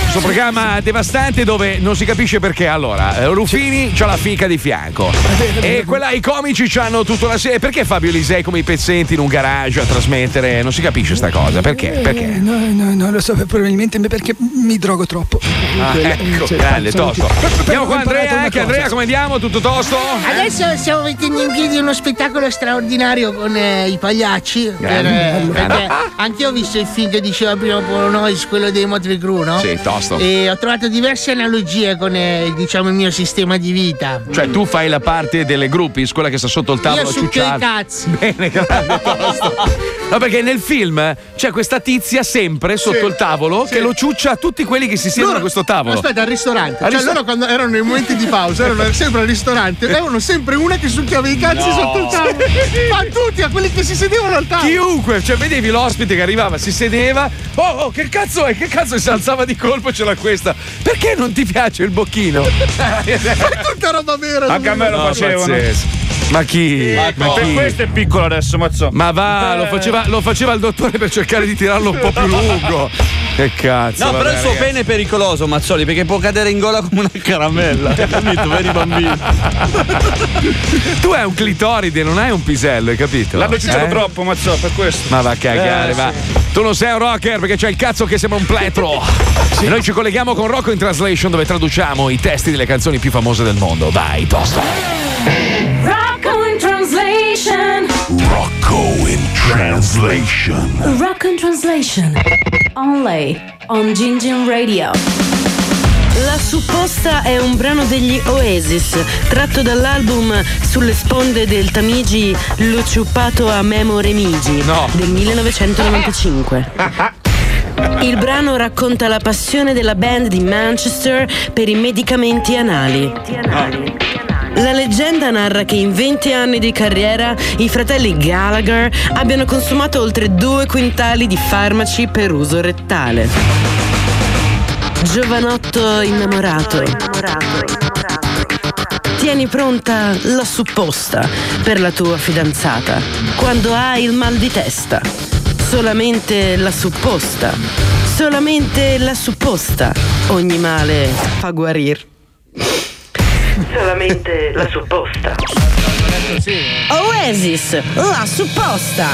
Questo programma devastante dove non si capisce perché. Allora, eh, Ruffini c'ha la fica di fianco. E quella, i comici hanno tutta una serie. Perché Fabio Lisei come i pezzenti in un garage a trasmettere? Non si capisce sta cosa. Perché? Perché? Eh, No, no, no, lo so, probabilmente perché mi drogo troppo. Ah, ecco, grande, tosto. Andiamo qua Andrea, che Andrea come andiamo? Tutto tosto? Adesso stiamo mettendo in piedi uno spettacolo straordinario con eh, i pagliacci. Per, eh, perché anche io ho visto il film che diceva prima Polonois, quello dei Motley Crue, no? Sì, tosto. E ho trovato diverse analogie con eh, diciamo il mio sistema di vita. Cioè, tu fai la parte delle groupies, quella che sta sotto il tavolo Io a ciucciare. cazzi. Bene, grande tosto. No, perché nel film c'è questa tizia sempre sotto Sì, il tavolo sì. che lo ciuccia a tutti quelli che si siedono Loro- a questo tavolo. Aspetta, al ristorante. Al cioè, risto- loro quando erano nei momenti di pausa, erano sempre al ristorante, avevano sempre una che succhiava i cazzi No. sotto il tavolo. Ma tutti, a quelli che si sedevano al tavolo. Chiunque, cioè vedevi l'ospite che arrivava, si sedeva, oh, oh che cazzo è? Che cazzo si alzava di colpo e c'era questa. Perché non ti piace il bocchino? È tutta roba vera. Anche a me lo No, facevano. pazzesco. Ma chi? Ma Per chi? questo è piccolo adesso, mazzo. Ma va, lo Eh. Faceva, lo faceva il dottore per cercare di tirarlo un po' più lungo. Che cazzo. No, però vabbè, il suo ragazzi. pene è pericoloso, Mazzoli, perché può cadere in gola come una caramella. Capito? Per i bambini. Tu hai un clitoride, non hai un pisello, hai capito? L'hanno citato Eh? troppo, Mazzò, per questo. Ma va a cagare, Eh, va. sì. Tu non sei un rocker perché c'hai il cazzo che sembra un pletro. E noi ci colleghiamo con Rocco in Translation dove traduciamo i testi delle canzoni più famose del mondo. Vai, tosto. Rocco in translation. Rocco in translation. Rocco in translation. Only on Gingin Radio. La supposta è un brano degli Oasis, tratto dall'album Sulle sponde del Tamigi L'ho ciuppato a Memo Remigi del 1995. Il brano racconta la passione della band di Manchester per i medicamenti anali. La leggenda narra che in 20 anni di carriera i fratelli Gallagher abbiano consumato oltre due quintali di farmaci per uso rettale. Giovanotto innamorato. Tieni pronta la supposta per la tua fidanzata quando hai il mal di testa. Solamente la supposta. Solamente la supposta. Ogni male fa guarir. Solamente la supposta. Oasis, la supposta.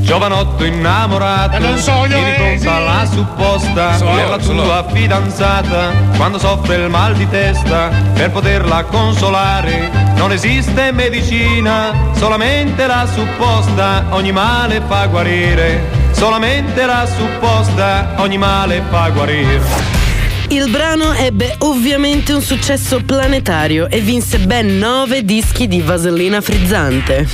Giovanotto innamorato, non so, eh, pronta sì. la supposta Sono per la tua fidanzata quando soffre il mal di testa per poterla consolare. Non esiste medicina, solamente la supposta ogni male fa guarire. Solamente la supposta ogni male fa guarire. Il brano ebbe ovviamente un successo planetario e vinse ben nove dischi di vasellina frizzante.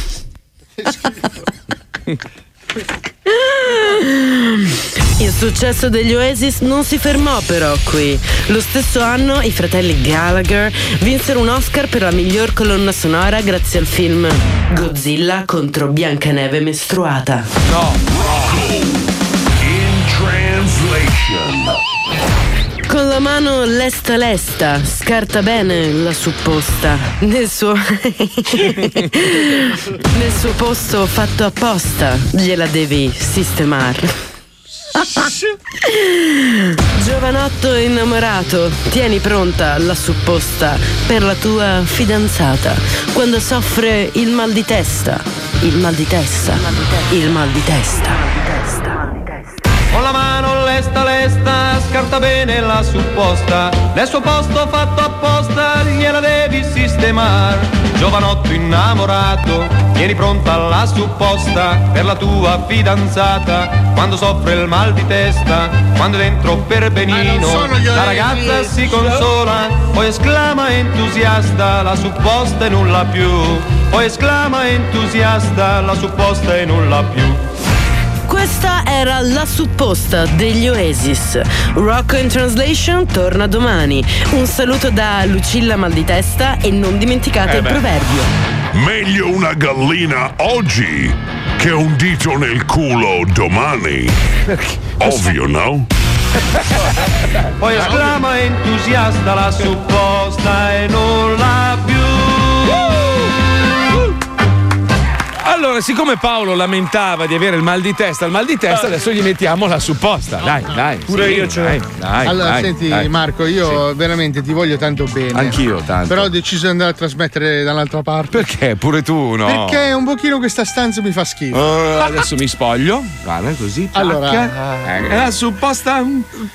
Il successo degli Oasis non si fermò però qui. Lo stesso anno i fratelli Gallagher vinsero un Oscar per la miglior colonna sonora grazie al film Godzilla contro Biancaneve mestruata. In translation. La mano lesta lesta, scarta bene la supposta. Nel suo. nel suo posto fatto apposta, gliela devi sistemare. Giovanotto innamorato, tieni pronta la supposta per la tua fidanzata quando soffre il mal di testa. Il mal di testa. Il mal di testa. Con la mano lesta lesta, scarta bene la supposta. Nel suo posto fatto apposta, gliela devi sistemare. Giovanotto innamorato, tieni pronta la supposta per la tua fidanzata. Quando soffre il mal di testa, quando dentro per benino, la ragazza si consola, poi esclama entusiasta, la supposta è nulla più. Poi esclama entusiasta, la supposta è nulla più. Questa era la supposta degli Oasis. Rocco in Translation torna domani. Un saluto da Lucilla Malditesta e non dimenticate Eh il proverbio. Meglio una gallina oggi che un dito nel culo domani. Ovvio, no? Poi esclama entusiasta, la supposta è nulla più. Allora, siccome Paolo lamentava di avere il mal di testa, il mal di testa, adesso gli mettiamo la supposta. Dai, dai. Pure sì, io ce l'ho. dai, dai, allora, dai, senti, dai. Marco, io veramente ti voglio tanto bene. Anch'io tanto. Però ho deciso di andare a trasmettere dall'altra parte. Perché? Pure tu, no? Perché un pochino questa stanza mi fa schifo. Eh, adesso mi spoglio. Guarda, così. tac. Allora, Eh, la supposta.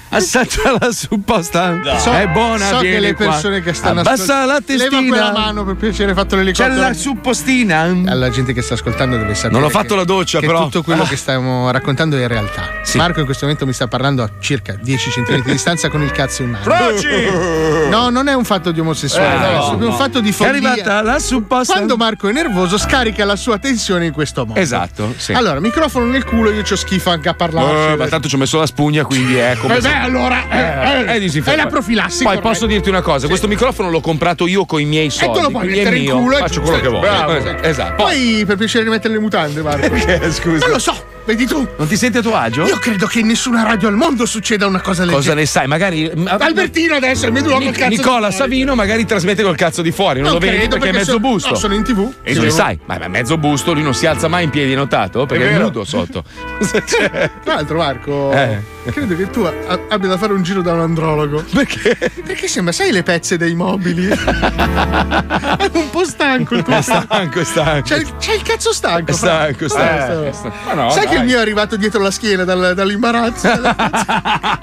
Assaggia la supposta. So- è buona, so che le qua. persone che stanno Abbassa la testina. Leva quella mano per piacere, hai fatto C'è l'elicottero. la suppostina. Alla gente che sta ascoltando deve sapere. Non ho che- fatto la doccia, che però. tutto quello Ah. che stiamo raccontando è realtà. Marco in questo momento mi sta parlando a circa 10 cm di distanza con il cazzo in mano. Froci! No, non è un fatto di omosessualità, Eh, no, è proprio un no. fatto di È follia. arrivata la supposta. Quando Marco è nervoso scarica la sua tensione in questo modo. Esatto, sì. Allora, microfono nel culo, io c'ho schifo anche a parlare. Eh, ma tanto ci ho messo la spugna, quindi è come. Eh se- beh, allora, eh, Eh, eh, è è la profilassi, Poi posso dirti una cosa: questo microfono l'ho comprato io con i miei soldi. E te lo puoi quindi è mettere in culo e Faccio quello che voglio. Bravo. Esatto. Poi- Poi per piacere rimettere le mutande, Marco. Perché, scusa? Non lo so. Vedi tu? Non ti senti a tuo agio? Io credo che in nessuna radio al mondo succeda una cosa del Cosa ne sai? Magari. Albertino adesso è medulo col Nic- cazzo. Nicola. Savino magari trasmette col cazzo di fuori, non, Non lo vedi credo, perché, è perché mezzo so- busto. no, sono in TV. E Sì. non sai, ma ma mezzo busto, lui non si alza mai in piedi, notato? Perché è, vero. nudo sotto. Cioè, Tra l'altro, Marco, Eh. credo che tu a- abbia da fare un giro da un andrologo. Perché? Perché sembra, sai le pezze dei mobili? è un po' stanco il tuo È stanco, è stanco. C'è il, c'è il cazzo stanco. È stanco, è stanco. Eh, È stanco. Ma no, sai che il mio è arrivato dietro la schiena dal- dall'imbarazzo?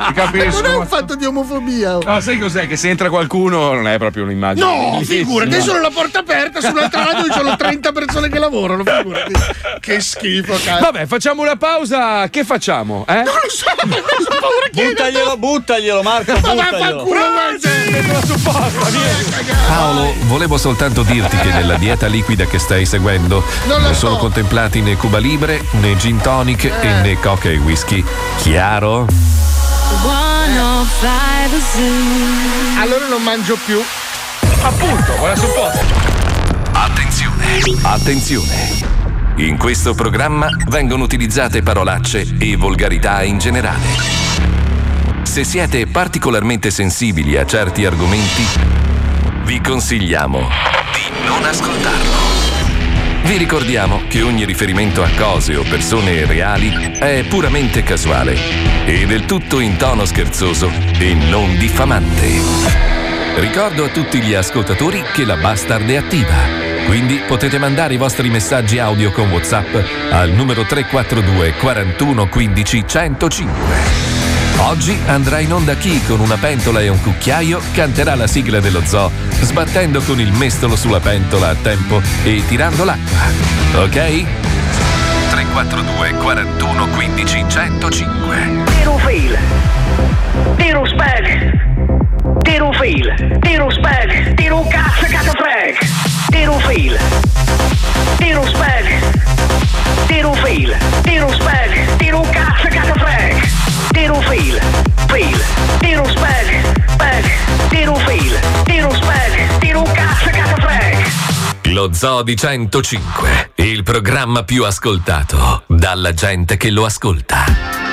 Ti capisco. non è un fatto di omofobia. No, sai cos'è? Che se entra qualcuno non è proprio un'immagine. No, figurati, io sono la porta aperta su un'altra radio ci sono 30 persone che lavorano, figurati. Che schifo, cazzo. Vabbè, facciamo una pausa. Che facciamo? Eh? Non lo so, non so paura che Buttaglielo, buttaglielo, Marco, Ma buttaglielo. vaffanculo, Paolo, volevo soltanto dirti che nella dieta liquida che stai seguendo Non non sono so. contemplati né Cuba Libre, né gin tonic e né coca e whisky. Chiaro? Allora non mangio più. Appunto, buona supposta. Attenzione! Attenzione! In questo programma vengono utilizzate parolacce e volgarità in generale. Se siete particolarmente sensibili a certi argomenti, vi consigliamo di non ascoltarlo. Vi ricordiamo che ogni riferimento a cose o persone reali è puramente casuale e del tutto in tono scherzoso e non diffamante. Ricordo a tutti gli ascoltatori che la Bastard è attiva. Quindi potete mandare i vostri messaggi audio con WhatsApp al numero 342 41 15 105. Oggi andrà in onda chi con una pentola e un cucchiaio canterà la sigla dello zoo, sbattendo con il mestolo sulla pentola a tempo e tirando l'acqua. Ok? 342 41 15 105. Tiro fil. Tiro spec. Tiro fil. Tiro spec. Tiro cazzo cazzo freg. Tiro fil. Tiro spec. Tiro fil. Tiro spec. Tiro cazzo cazzo freg they fail, fail, they spag, spag, they fail, they spag, they cazzo, cazzo frag. Lo Zoodi 105, il programma più ascoltato dalla gente che lo ascolta.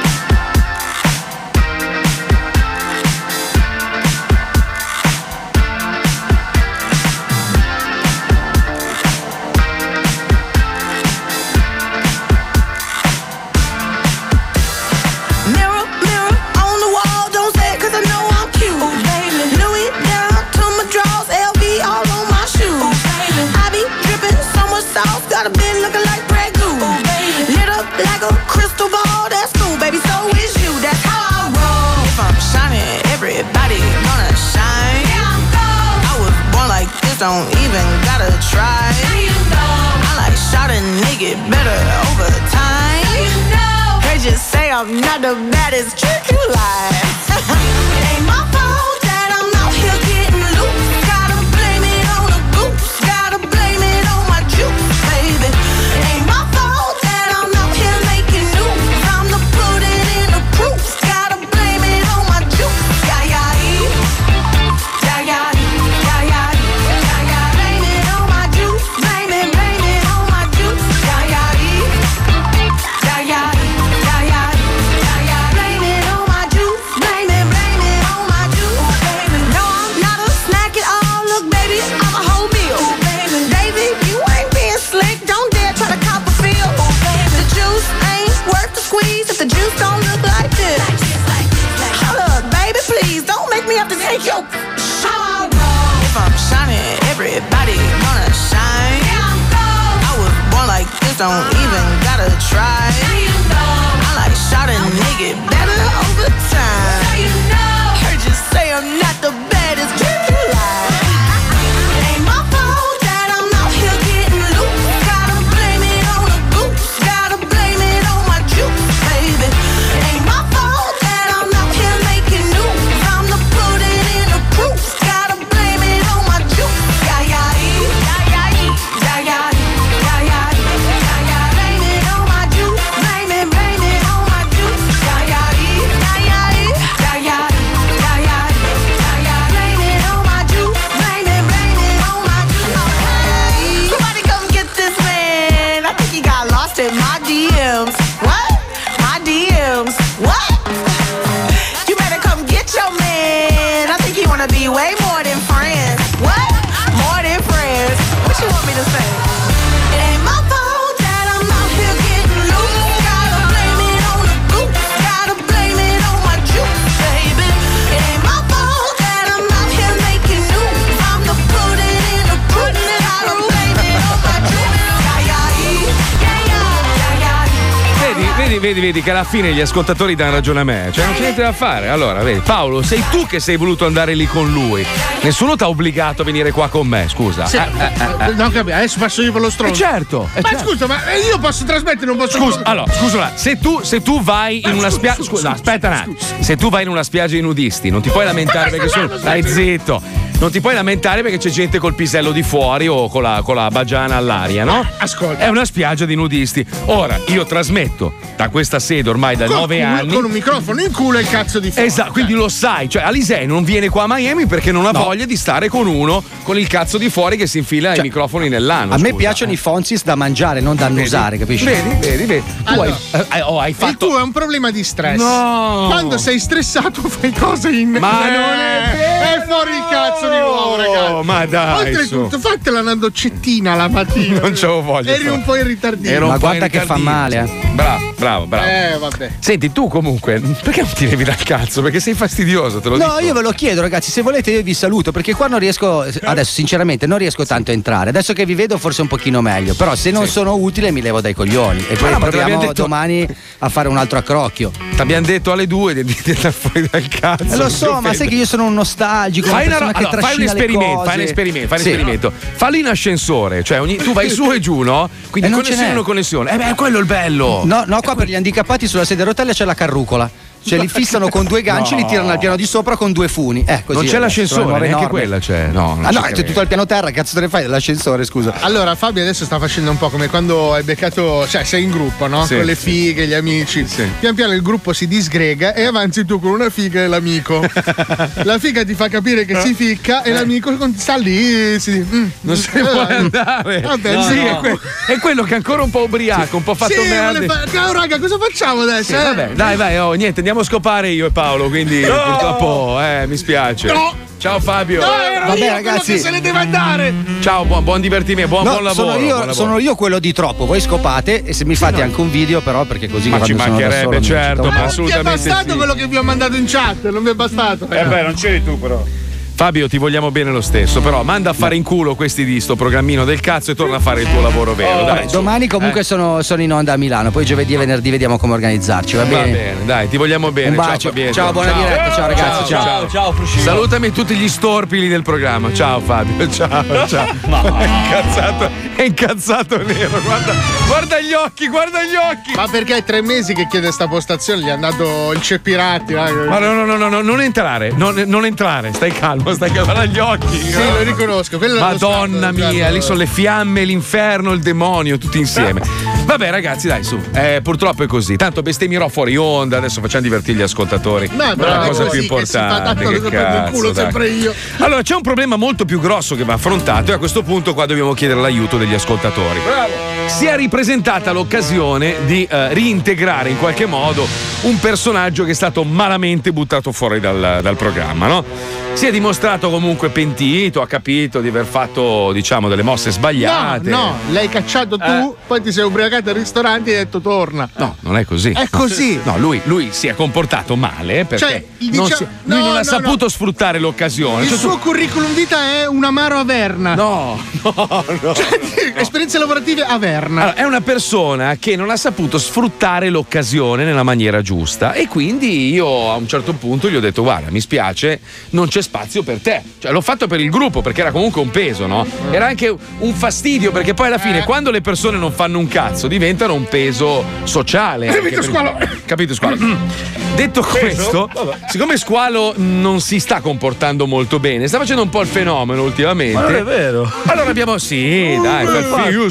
Don't even gotta try. You know I like shot a nigga better over time. You know They just say I'm not the baddest trick you like. Everybody gonna shine. I was born like this, don't even gotta try. I like shot a nigga better over time. Vedi, vedi che alla fine gli ascoltatori danno ragione a me. Cioè, non c'è niente da fare. Allora, vedi, Paolo, sei tu che sei voluto andare lì con lui. Nessuno ti ha obbligato a venire qua con me, scusa. Sì, Eh, eh, eh, eh. No, capi- adesso passo io per lo stronzo. Eh, certo, eh, ma certo. scusa, ma io posso trasmettere, non posso. Scusa, allora, scusa, se tu, se tu vai in una spiaggia. Scusa, no, aspetta un attimo. Se tu vai in una spiaggia di nudisti, non ti puoi lamentare perché sono. Dai, zitto. Non ti puoi lamentare perché c'è gente col pisello di fuori o con la, con la bagiana all'aria, no? Ascolta. È una spiaggia di nudisti. Ora, io trasmetto da questa sede ormai da Con- nove anni. Con un microfono in culo e il cazzo di fuoco. Esatto, quindi lo sai, cioè Alisei non viene qua a Miami perché non ha No. voglia di stare con uno con il cazzo di fuori che si infila i microfoni nell'anno. A me scusa. piacciono i Fonzis da mangiare, non da annusare, capisci? Vedi, vedi, vedi. Tu Allora, hai, eh, oh, hai Il fatto. tuo è un problema di stress. No. Quando sei stressato fai cose in. Ma non è è fuori il cazzo di nuovo, ragazzi. ma dai, Oltretutto, fatela una doccettina la mattina. Non c'avevo voglia. Eri un po' in ritardino. Ma guarda che fa male, eh. Bravo, bravo, bravo. Eh, vabbè. Senti, tu comunque, perché non ti levi dal cazzo? Perché sei fastidioso, te lo dico. No, io ve lo chiedo, ragazzi. Se volete, io vi saluto perché qua non riesco. Adesso, sinceramente, non riesco tanto a entrare. Adesso che vi vedo, forse un pochino meglio. Però, se non sono utile, mi levo dai coglioni. E poi Ah, proviamo detto- domani a fare un altro accrocchio. Ti abbiamo detto alle due di andare fuori dal cazzo. Eh, lo so, ma sai che io sono un nostalgico. una Fai, una persona ro- che allora, fai un esperimento, fai un esperimento, fai un Sì. esperimento. Fallo in ascensore, cioè ogni- tu vai su e giù, no? Quindi E ce connessione o connessione. Eh beh, quello è il bello. No, no, qua per gli handicappati sulla sedia a rotelle c'è la carrucola. Cioè li fissano con due ganci e li tirano al piano di sopra con due funi. Eh, così non c'è l'ascensore, neanche quella c'è. No, non Ah no, credo. c'è tutto al piano terra, cazzo te ne fai dell'ascensore, scusa. Allora, Fabio adesso sta facendo un po' come quando hai beccato, cioè sei in gruppo, no? Sì, con le sì. fighe, gli amici. Pian piano il gruppo si disgrega e avanzi tu con una figa e l'amico. La figa ti fa capire che si ficca e l'amico con- sta lì si dice. "Mm, Non si eh, può andare. Vabbè, No, sì, no. è que- È quello che è ancora un po' ubriaco, un po' fatto sì, merda. vuole fa- Ciao raga, cosa facciamo adesso? Sì, eh? vabbè, dai, vai, oh, niente, andiamo a scopare io e Paolo, quindi purtroppo, eh, mi spiace. No. Ciao Fabio. No, ero Vabbè, io quello ragazzi. che se ne deve andare. Ciao, buon, buon divertimento, buon, No, buon lavoro. sono, io, buon lavoro. sono io quello di troppo, voi scopate e se mi fate anche un video però perché così Ma ci mancherebbe, certo, ma po'. Mi è bastato sì. quello che vi ho mandato in chat, non mi è bastato. Eh beh, non c'eri tu però. Fabio, ti vogliamo bene lo stesso, però manda a fare in culo questi di sto programmino del cazzo e torna a fare il tuo lavoro vero. Oh, dai, domani comunque Eh, sono, sono in onda a Milano, poi giovedì e venerdì vediamo come organizzarci, va Va bene? bene, dai, ti vogliamo bene. Un Ciao, bacio. Fabietto. Ciao, buona diretta, ciao, ragazzi, ciao. Ciao, ciao, Fruscino. Salutami tutti gli storpili del programma. Ciao Fabio, ciao, ciao. È incazzato, è incazzato nero. Guarda, guarda gli occhi, guarda gli occhi. Ma perché è tre mesi che chiede sta postazione? Gli è andato il Ceppirati. eh. Ma no, no, no, no, no, non entrare, non, non entrare, stai calmo, calmo, guarda gli occhi. Sì, lo riconosco. quello Madonna stato, mia, lì sono le fiamme, l'inferno, il demonio, tutti insieme. Vabbè, ragazzi, dai, su. Eh, purtroppo è così. Tanto bestemmierò fuori onda, adesso facciamo divertire gli ascoltatori. No, è la cosa più che importante. Che in cazzo, culo sempre io. Allora, c'è un problema molto più grosso che va affrontato e a questo punto qua dobbiamo chiedere l'aiuto degli ascoltatori. Si è ripresentata l'occasione di eh, reintegrare in qualche modo un personaggio che è stato malamente buttato fuori dal, dal programma, no? Si è dimostrato comunque pentito, ha capito di aver fatto, diciamo, delle mosse No, sbagliate. no, l'hai cacciato tu, poi ti sei ubriacato al ristorante e hai detto torna. No, non è così. È così. No, lui, lui si è comportato male perché Cioè, il non, si- lui no, non ha no, saputo sfruttare l'occasione. Il Cioè, suo curriculum vita è un amaro a Verna. No, no, no. Esperienze lavorative a Verna. Allora, è una persona che non ha saputo sfruttare l'occasione nella maniera giusta e quindi io a un certo punto gli ho detto guarda mi spiace non c'è spazio per te cioè, l'ho fatto per il gruppo perché era comunque un peso no? era anche un fastidio perché poi alla fine Eh. quando le persone non fanno un cazzo diventano un peso sociale anche Capito, Squalo? capito squalo detto questo siccome Squalo non si sta comportando molto bene sta facendo un po' il fenomeno ultimamente Ma non è vero. allora abbiamo sì, dai, fine, io,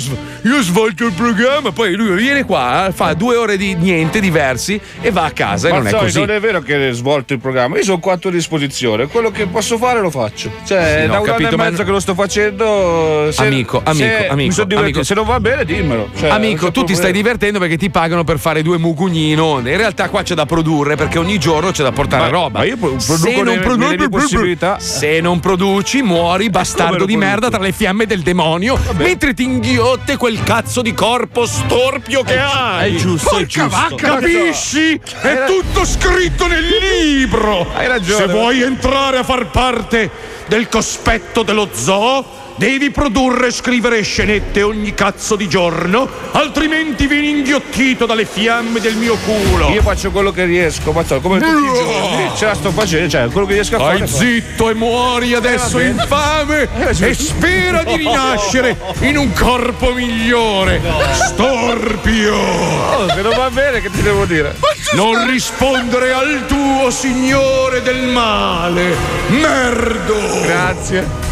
sv- io svolgo il programma, poi lui viene qua, fa due ore di niente diversi e va a casa e non è Mazzoli, così. non è vero che hai svolto il programma, io sono qua a tua disposizione, quello che posso fare lo faccio. Cioè, Sì, no, da ho un anno capito, e ma- mezzo che lo sto facendo. Se, Amico, amico, se amico, mi sono divertito. amico. Se non va bene, dimmelo. Cioè, Amico, tu ti stai problema. divertendo perché ti pagano per fare due mugugnini in realtà qua c'è da produrre perché ogni giorno c'è da portare Ma- roba. ma io pro- Se produco non le- produ- le mie possibilità. Se non produci, muori bastardo di merda produco? tra le fiamme del demonio mentre ti inghiotte quel cazzo di corpo storpio che hai. È giusto, è giusto. Capisci? È tutto scritto nel libro. Hai ragione. Se vuoi entrare a far parte del cospetto dello zoo, devi produrre e scrivere scenette ogni cazzo di giorno, altrimenti vieni inghiottito dalle fiamme del mio culo. Io faccio quello che riesco, faccio come tutti i giorni. Ce la sto facendo, cioè quello che riesco a fare. Stai zitto e muori adesso Eh, infame sì. e spera di rinascere in un corpo migliore. Storpio! Oh, se non va bene, che ti devo dire? Non rispondere al tuo signore del male, merdo! Grazie.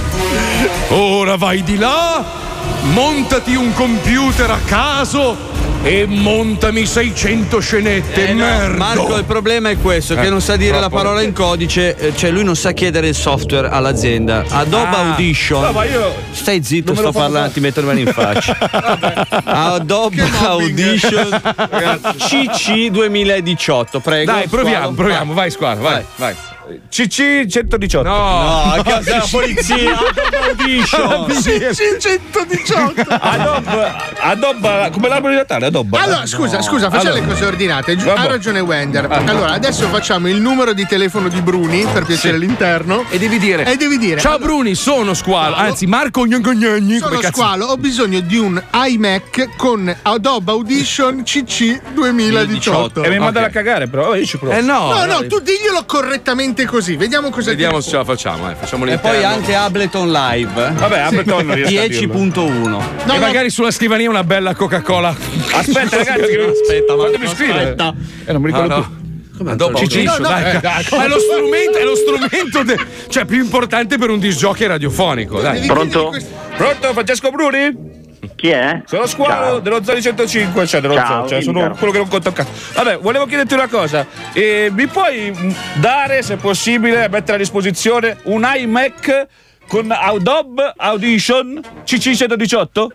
Ora vai di là, montati un computer a caso e montami 600 scenette, Eh, no! Marco, il problema è questo: che Eh, non sa dire la parola in codice, eh, cioè lui non sa chiedere il software all'azienda. Adobe Ah. Audition. No, ma io Stai zitto, sto parlando, ti metto le mani in faccia. Adobe Audition CC 2018, prego. Dai, proviamo, Squalo. proviamo, vai squadra, vai, vai. CC 118. No, no, a casa della polizia. Adobe Audition. C118. Adobe, Adobe, come l'albero di Natale, Adobe. Allora, scusa, scusa, facciamo le cose ordinate. Gi- Ha ragione Wender. Allora, adesso facciamo il numero di telefono di Bruni per piacere all'interno. E devi dire. E devi dire. Ciao Bruni, sono squalo. Anzi, Marco Gnangognagni. Sono come cazzo- squalo, ho bisogno di un iMac con Adobe Audition CC 2018. E mi manda a cagare, però io ci provo. Eh no. No, no, tu diglielo correttamente così, vediamo cosa Vediamo se ce la facciamo, eh. Facciamo E poi anche Ableton Live. Vabbè, Ableton non riesco a 10.1. e magari sulla scrivania una bella Coca-Cola. Aspetta, ragazzi, aspetta, ma fatemi scrivere. Eh, non mi ricordo Ah, no. più. Dopo No, no, dai, eh, dai. dai, Ma è lo strumento, è lo strumento de- cioè più importante per un disjockey radiofonico, dai. Pronto? Pronto, Francesco Bruni? Chi è? Sono squalo Ciao. dello Zoni 105, cioè dello Ciao, Zoo, cioè sono quello che non conta un cazzo. Vabbè, volevo chiederti una cosa. Eh, mi puoi dare, se possibile, mettere a disposizione un iMac con Adobe Audition CC118?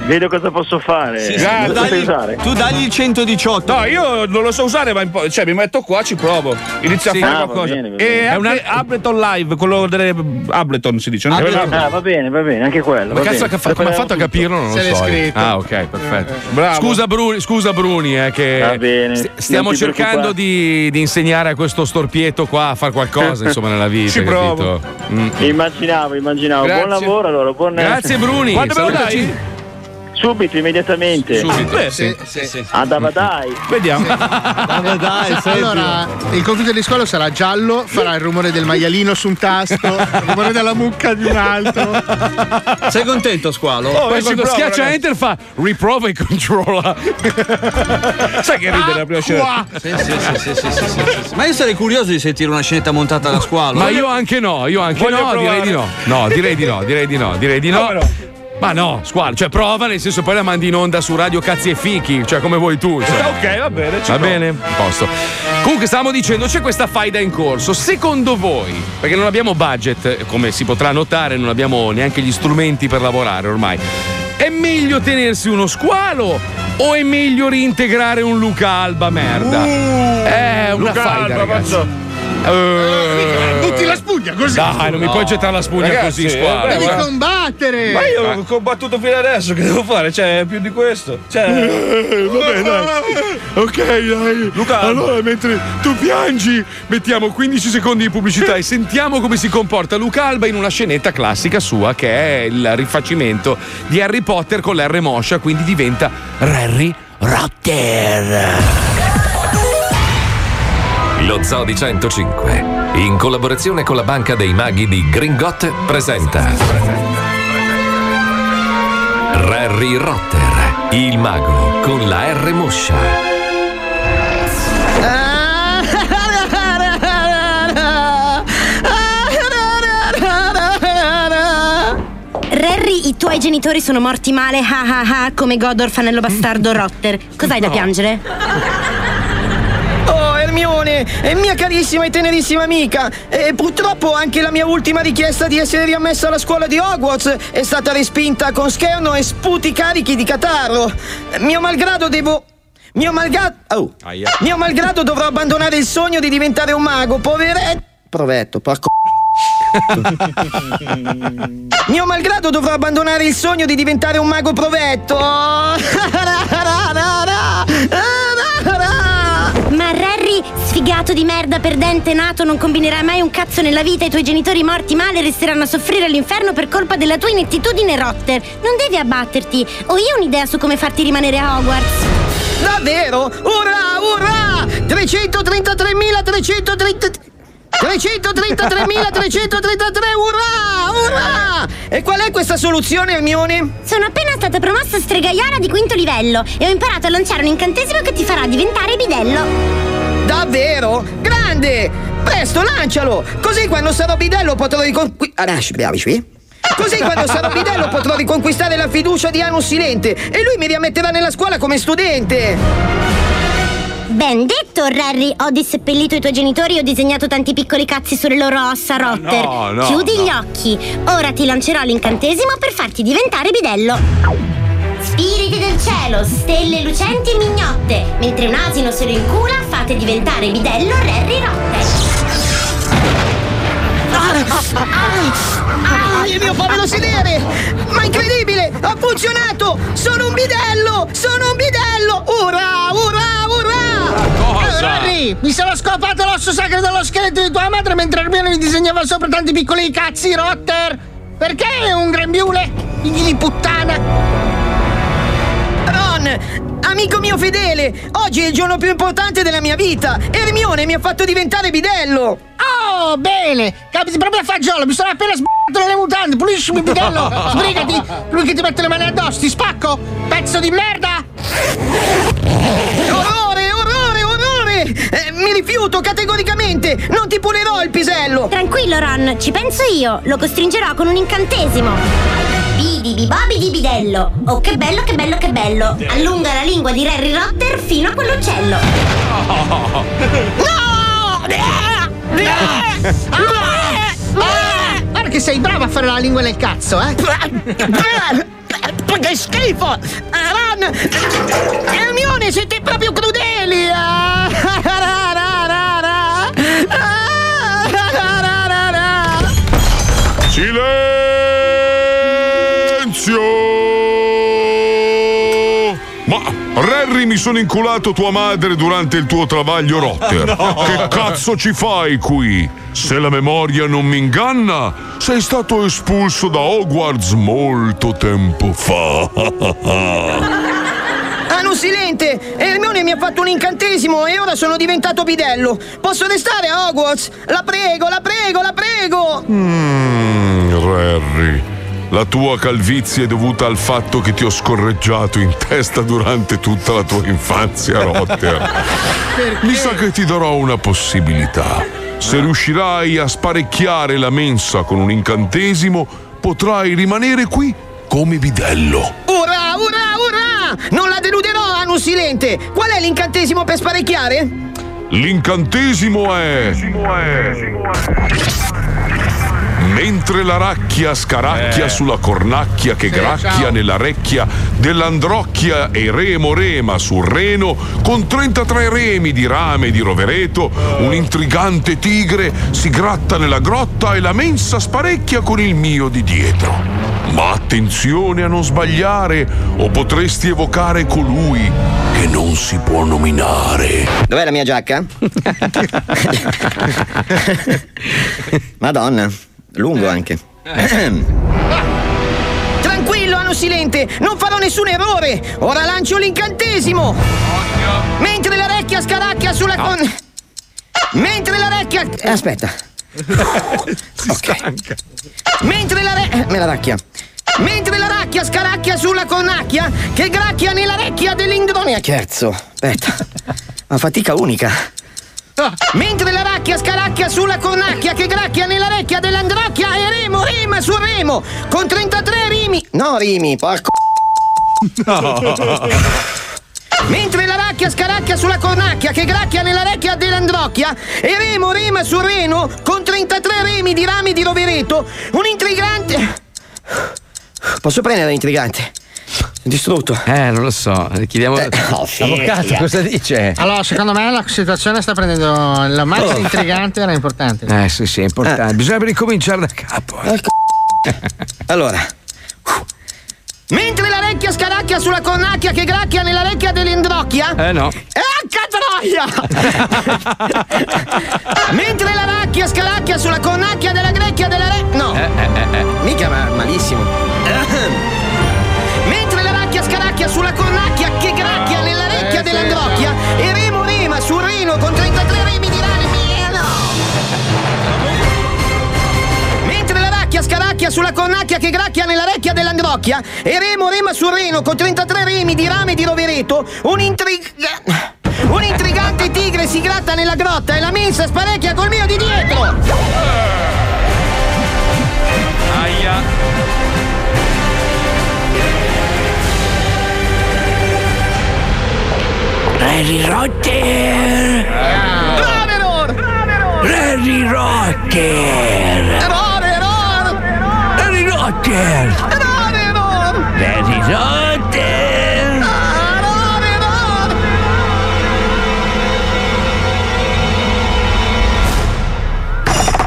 Vedo cosa posso fare. Sì, sì, tu, dagli, tu dagli il 118. No, io non lo so usare, ma impo- cioè, mi metto qua, ci provo. Inizio Sì. a fare Ah, qualcosa. bene, e bene. anche Ableton Live, quello delle Ableton si dice. no? Ah, va bene, va bene, anche quello. Ma cazzo, fa- come ha fatto a capirlo? Non lo Se l'è so. Ah, ok, perfetto. Bravo. Scusa Bruni, scusa Bruni, eh, che Va bene, st- stiamo cercando di, di insegnare a questo storpietto qua a fare qualcosa, insomma, nella vita. Ci capito? Mm. Immaginavo, immaginavo. Grazie. Buon lavoro allora. Buon... Grazie Bruni. Quando me lo dai? Subito, immediatamente. Subito. Beh, sì. Andava dai. Vediamo. dai, allora, il computer di squalo sarà giallo, farà il rumore del maialino su un tasto, il rumore della mucca di un altro. Sei contento, squalo? Poi Poi ci quando provo, schiaccia ragazzi. enter fa riprova e controlla. Sai che ride la prima scena? Sì, sì, sì, sì, sì, sì, sì, sì. Ma io sarei curioso di sentire una scenetta montata da squalo. Ma io anche no, io anche Voglio no, direi provare. di no. No, direi di no, direi di no, direi di no. No? Ma no, squalo, cioè prova nel senso poi la mandi in onda su Radio Cazzi e Fichi, cioè come vuoi tu. cioè. Ok, va bene. Va provo. bene? Posto. Comunque stavamo dicendo, c'è questa faida in corso. Secondo voi, perché non abbiamo budget, come si potrà notare, non abbiamo neanche gli strumenti per lavorare ormai. È meglio tenersi uno squalo o è meglio reintegrare un Luca Alba merda? è una Luca faida, Alba, ragazzi. faccio- Eh, Butti la spugna così. Dai, non mi puoi gettare la spugna Ragazzi, così, eh, Devi guarda. combattere. Ma io ho combattuto fino adesso, che devo fare? Cioè, più di questo. Cioè. vabbè, dai. Ok, dai. Luca. Allora, mentre tu piangi, mettiamo 15 secondi di pubblicità e sentiamo come si comporta Luca Alba in una scenetta classica sua che è il rifacimento di Harry Potter con l'R moscia, quindi diventa Harry Potter. Lo Zoo di 105, in collaborazione con la Banca dei Maghi di Gringot, presenta Harry Rotter, il mago con la R moscia. Harry, i tuoi genitori sono morti male, ah ah ah, come Godor fanello bastardo Rotter. Cos'hai da No. piangere? Oh, Hermione, eh, mia carissima e tenerissima amica, eh, purtroppo anche la mia ultima richiesta di essere riammessa alla scuola di Hogwarts è stata respinta con scherno e sputi carichi di catarro. Eh, Mio malgrado devo. Mio malgrado. Oh. Mio malgrado dovrò abbandonare il sogno di diventare un mago, poveretto. Provetto, porco. Mio malgrado dovrò abbandonare il sogno di diventare un mago provetto. Harry, sfigato di merda, perdente, nato, non combinerai mai un cazzo nella vita, i tuoi genitori morti male resteranno a soffrire all'inferno per colpa della tua inettitudine Rotter. Non devi abbatterti. Ho io un'idea su come farti rimanere a Hogwarts. Davvero? Urrà, urrà! 333.330 333.333, urrà! Urrà! E qual è questa soluzione, Hermione? Sono appena stata promossa stregaiara di quinto livello e ho imparato a lanciare un incantesimo che ti farà diventare bidello. Davvero? Grande! Presto, lancialo! Così quando sarò bidello potrò riconquistare. Così quando sarò bidello potrò riconquistare la fiducia di Anus Silente e lui mi riammetterà nella scuola come studente! Ben detto, Harry. Ho disseppellito i tuoi genitori e ho disegnato tanti piccoli cazzi sulle loro ossa, Rotter. no, no, Chiudi no. gli occhi. Ora ti lancerò l'incantesimo per farti diventare bidello. Spiriti del cielo, stelle lucenti e mignotte. Mentre un asino se lo incula, fate diventare bidello Harry Rotter. Ah, il mio povero sedere! Ma incredibile! Ha funzionato! Sono un bidello! Sono un bidello! Ura, ura, ura! Eh, Harry, mi sono scopato l'osso sacro dello scheletro di tua madre mentre Hermione mi disegnava sopra tanti piccoli cazzi, Rotter! Perché è un grembiule? Figli di puttana! Ron, amico mio fedele, oggi è il giorno più importante della mia vita! Hermione mi ha fatto diventare bidello! Oh, bene! Capiti proprio a fagiolo, mi sono appena sbagliato nelle mutande, puliscimi bidello! Sbrigati! Lui che ti mette le mani addosso, ti spacco! Pezzo di merda! Orrore, orrore, orrore! Eh, mi rifiuto categoricamente! Non ti pulirò il pisello! Tranquillo, Ron, ci penso io. Lo costringerò con un incantesimo. Bidi bibobi di bidello. Oh, che bello, che bello, che bello. Allunga la lingua di Harry Rotter fino a quell'uccello. Guarda che sei bravo a fare la lingua nel cazzo, eh! Che schifo! Ron! Hermione, siete proprio crudeli! Ah, Silenzio! Ma Harry mi sono inculato tua madre durante il tuo travaglio Rotter. No. Che cazzo ci fai qui? Se la memoria non mi inganna, sei stato espulso da Hogwarts molto tempo fa. Anu silente! Hermione mi ha fatto un incantesimo e ora sono diventato bidello! Posso restare a Hogwarts? La prego, la prego, la prego! Mm, Harry, la tua calvizie è dovuta al fatto che ti ho scorreggiato in testa durante tutta la tua infanzia, Rotter. Mi sa che ti darò una possibilità. Se riuscirai a sparecchiare la mensa con un incantesimo, potrai rimanere qui come bidello. Ura, ura, ura! Non la deluderò, Anu silente! Qual è l'incantesimo per sparecchiare? L'incantesimo è. Mentre la racchia scaracchia Eh. sulla cornacchia che Sì, gracchia ciao. nella recchia dell'androcchia e remo rema sul reno, con 33 remi di rame e di rovereto, un intrigante tigre si gratta nella grotta e la mensa sparecchia con il mio di dietro. Ma attenzione a non sbagliare, o potresti evocare colui che non si può nominare. Dov'è la mia giacca? Madonna, lungo anche. Tranquillo, Anu Silente, non farò nessun errore. Ora lancio l'incantesimo. Mentre la recchia scaracchia sulla con. Mentre la recchia. Aspetta. ok. Mentre la re. eh, Me la racchia. Mentre la racchia scaracchia sulla cornacchia, che gracchia nella recchia dell'indronia. Cherzo. Aspetta. Una fatica unica. Mentre la racchia scaracchia sulla cornacchia che gracchia nella recchia dell'androcchia e remo, rima su remo, con 33 rimi. No, rimi, porco. Mentre la racchia scaracchia sulla cornacchia che gracchia nella recchia dell'androcchia e remo rima su reno con 33 remi di rami di rovereto, un intrigante. Posso prendere l'intrigante? Distrutto. Eh, non lo so. Chiediamo. Avvocato, cosa dice? Allora, secondo me la situazione sta prendendo. La marcia Oh. intrigante era importante. Eh, sì, sì, è importante. Bisogna ricominciare da capo. eh. Allora. Mentre la recchia scaracchia sulla cornacchia che gracchia nella recchia dell'indrocchia. Eh no. E cazzo boia! Mentre la racchia scalacchia sulla cornacchia della grecchia della re. No! Eh, eh, eh. Mica ma malissimo. Mentre la racchia scalacchia sulla cornacchia che gracchia nella recchia Eh, sì, dell'angrocchia e remo rima sul rino con 33 rimi di rane mielo. Mentre la racchia scalacchia sulla cornacchia che gracchia nella recchia dell'angrocchia e remo rima sul reno con 33 rimi di rame di rovereto, un intriga... Un intrigante tigre si gratta nella grotta e la mensa sparecchia col mio di dietro! Larry Rotter! Raveror! Larry Rotter! Error, error! Larry Rotter! Error, error! Larry Rotter! Error, error!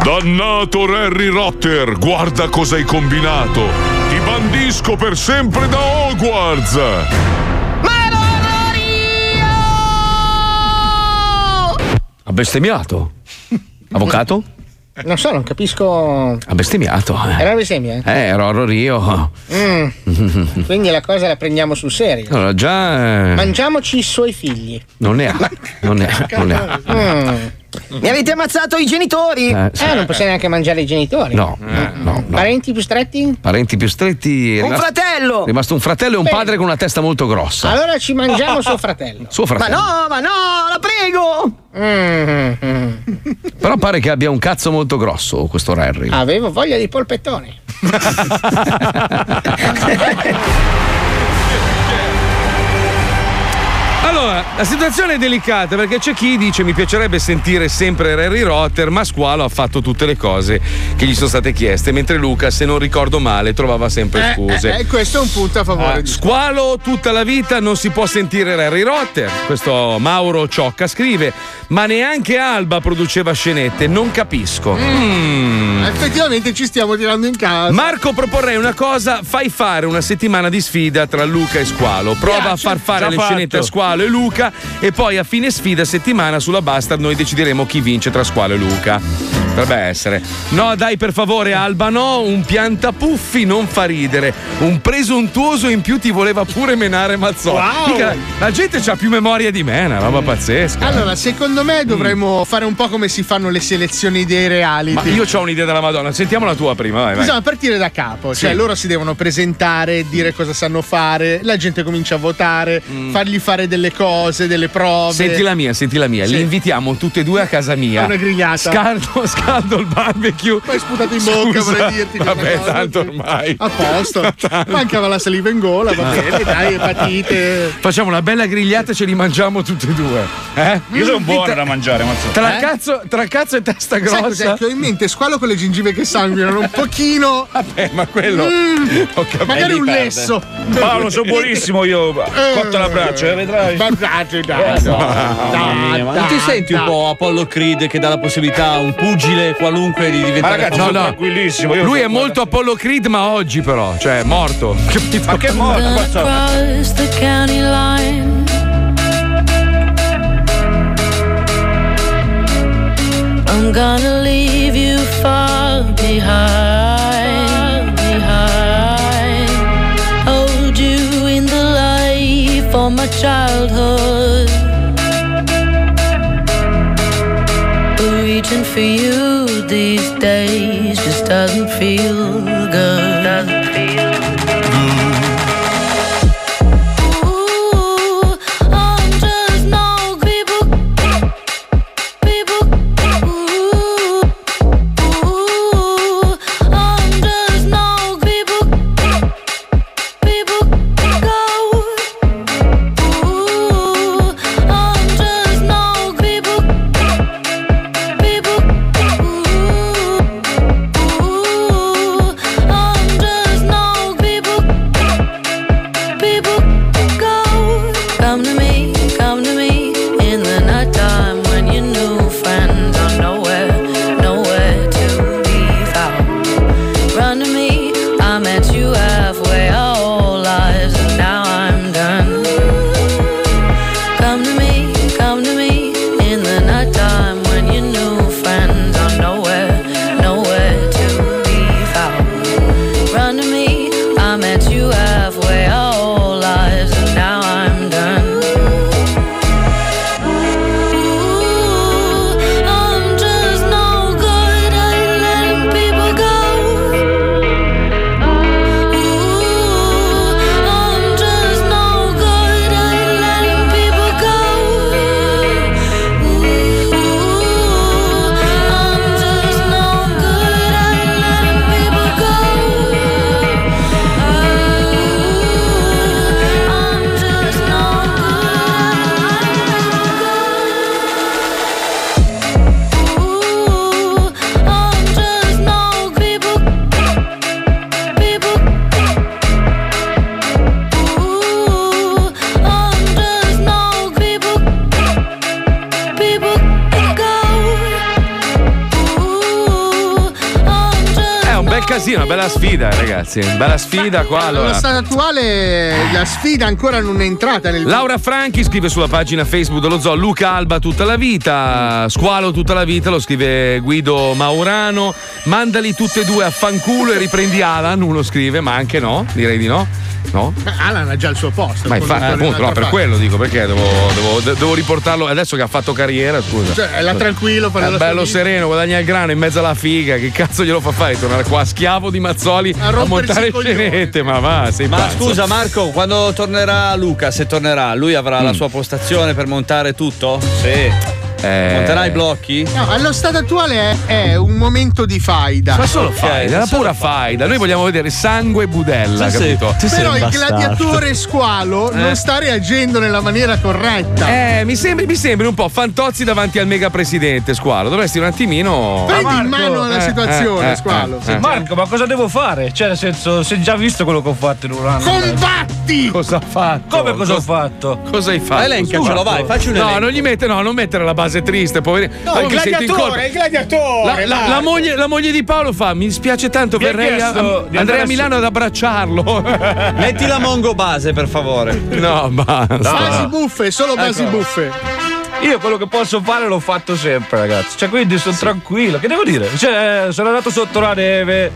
Dannato Harry Rotter, guarda cosa hai combinato! Ti bandisco per sempre da Hogwarts! Ha bestemmiato. Avvocato? Non so, non capisco. Ha bestemmiato. eh. Era bestemmia? Eh, ero io. Mm, quindi la cosa la prendiamo sul serio. Allora, già. eh, Mangiamoci i suoi figli. non ne ha. Non ne ha. Non ne ha. Mm. Mi avete ammazzato i genitori! Eh, sì. Eh, non possiamo neanche mangiare i genitori. No, no, no. Parenti più stretti? Parenti più stretti. è Un rimasto- fratello! È rimasto un fratello e un padre con una testa molto grossa. Allora ci mangiamo suo fratello. Suo Ma fratello. no, ma no, la prego! Mm, Però pare che abbia un cazzo molto grosso questo Harry. Avevo voglia di polpettone. Allora, la situazione è delicata perché c'è chi dice mi piacerebbe sentire sempre Harry Rotter, ma Squalo ha fatto tutte le cose che gli sono state chieste, mentre Luca, se non ricordo male, trovava sempre Eh, scuse. eh, eh, questo è un punto a favore di Squalo tutta la vita non si può sentire Harry Rotter. Questo Mauro Ciocca scrive: Ma neanche Alba produceva scenette, non capisco. Mm. Effettivamente ci stiamo tirando in casa. Marco proporrei una cosa, fai fare una settimana di sfida tra Luca e Squalo. Prova a far fare Già le fatto. scenette a Squalo e Luca e poi a fine sfida settimana sulla Bastard noi decideremo chi vince tra Squalo e Luca. Potrebbe essere. No, dai per favore Alba, no, un piantapuffi non fa ridere. Un presuntuoso in più ti voleva pure menare Mazzotti. Wow. Mica- la gente ha più memoria di me, è una roba pazzesca. Allora, secondo me dovremmo fare un po' come si fanno le selezioni dei reality. Ma io ho un'idea della Madonna, sentiamo la tua prima, vai, vai. Bisogna partire da capo, cioè Sì. loro si devono presentare, dire cosa sanno fare, la gente comincia a votare, fargli fare delle cose, delle prove. Mm. Senti la mia, senti la mia. Sì. Li invitiamo tutte e due a casa mia. Una grigliata. Scaldo, scaldo il barbecue. Poi sputato in bocca, Scusa, vorrei dirti. Vabbè, cosa- tanto ormai. A posto. Mancava la saliva in gola, va bene, dai, epatite. Facciamo una bella grigliata e ce li mangiamo tutte e due. Eh? Io sono buono Tra- da mangiare, mazzo. Tra, Eh? cazzo, tra cazzo e testa Sai grossa. che ho in mente? Squalo con le gengive che sanguinano un pochino. Vabbè, ma quello. Mm, magari un perde. lesso. Paolo, sono buonissimo io. Cotta la braccia, eh, vedrai. Ma dai, non ti senti un po' Apollo Creed che dà la possibilità a un pugile qualunque di Ma diventare ragazzi, No, sono no. tranquillissimo. Io Lui è molto Apollo Creed, ma oggi però, cioè è morto. Ma che morto, mazzo. Across the county line. I'm gonna leave you far behind, behind. Hold you in the life of my childhood. Reaching for you these days just doesn't feel good. Una bella sfida, ragazzi. Bella sfida qua. Allo Allora. stato attuale la sfida ancora non è entrata nel Laura Franchi scrive sulla pagina Facebook dello zoo Luca Alba tutta la vita, Squalo tutta la vita, lo scrive Guido Maurano, mandali tutte e due a fanculo e riprendi Alan, uno scrive, ma anche no, direi di no. No? Alan ha già il suo posto. Ma infatti, appunto, no, per parte. quello dico, perché devo, devo- de- devo riportarlo adesso che ha fatto carriera, scusa. Cioè, là tranquillo, È la bello sereno, guadagna il grano in mezzo alla figa. Che cazzo glielo fa fare? Tornare qua schiavo di Mazzoli a, rompersi montare scenette. Ma va, sei Ma pazzo. scusa Marco, quando tornerà Luca, se tornerà, lui avrà Mm. la sua postazione per montare tutto? Sì. Eh. Monterà i blocchi? No, allo stato attuale è, è un momento di faida. Ma solo faida, la pura faida. Noi vogliamo vedere sangue e budella, Sì, sì. capito? Però il gladiatore squalo Eh. non sta reagendo nella maniera corretta. Eh, mi sembri, mi sembri un po' fantozzi davanti al mega presidente, Squalo. Dovresti un attimino. Prendi in mano la Eh, situazione, eh, eh, squalo. eh, eh. Marco, ma cosa devo fare? Cioè, nel senso, se già visto quello che ho fatto in un anno. Combatti! Cosa ha fatto? Come cosa ho fatto? Cosa hai fatto? Elencacelo, vai, facci un No, elenco. non gli mette, no, non mettere la base triste, poverino. No, il gladiatore, il gladiatore. La, la- la moglie, la moglie di Paolo fa: Mi dispiace tanto, Mi verrei a, andare a Milano ad abbracciarlo. Metti la Mongo base, per favore. No, basta. Basi buffe, solo basi Ecco. buffe. Io quello che posso fare l'ho fatto sempre, ragazzi. Cioè, quindi sono tranquillo. Che devo dire? Cioè, sono andato sotto la neve.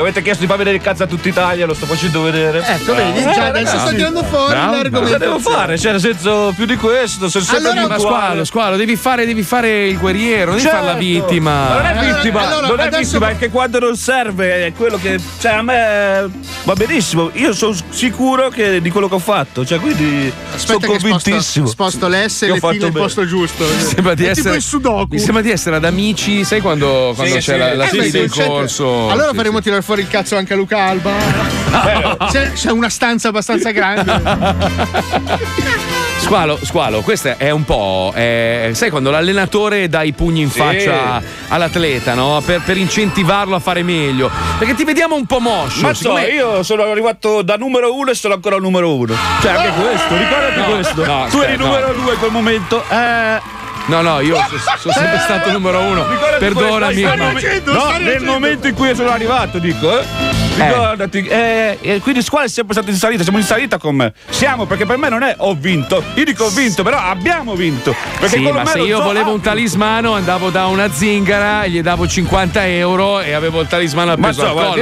Mi avete chiesto di far vedere il cazzo a tutta Italia, lo sto facendo vedere. Ecco, vedi, Eh, già adesso sto tirando fuori Bravo, l'argomento. Cosa devo fare? Cioè, nel senso, più di questo, sono sempre Allora, Ma squalo, squalo, devi fare, devi fare il guerriero, devi fare la Certo. vittima. Ma non è vittima, allora, non è vittima, è che quando non serve è quello che. Cioè, a me va benissimo. Io sono sicuro che di quello che ho fatto. Cioè, quindi sono Aspetta sposto, convintissimo. sposto l'S e ho le fatto bene. posto giusto. Mi sembra di È tipo essere. il sudoku. Mi sembra di essere ad amici, sai quando, quando c'è sì. la, la Eh, c'è- corso. Allora Sì, faremo tirare fuori il cazzo anche a Luca Alba. c'è, c'è una stanza abbastanza grande. Squalo, squalo, questo è un po'. eh, sai quando l'allenatore dà i pugni in Sì. faccia all'atleta, no? Per, per incentivarlo a fare meglio. Perché ti vediamo un po' moscio. Ma so, siccome- io sono arrivato da numero uno e sono ancora numero uno. Cioè, anche questo, ricordati No, questo. no, tu eri aspetta, numero no. due in quel momento. Eh. No, no, io so- sono sempre stato numero uno. Perdonami. ma- No, nel momento in cui sono arrivato, dico, eh. Ricordati, eh, e quindi squadra è sempre stato in salita, siamo in salita con me. Siamo, perché per me non è ho vinto. Io dico ho vinto, però abbiamo vinto. Perché Sì, ma se io so, volevo ah, un talismano andavo da una zingara e gli davo 50 euro e avevo il talismano Ma appeso so, al collo.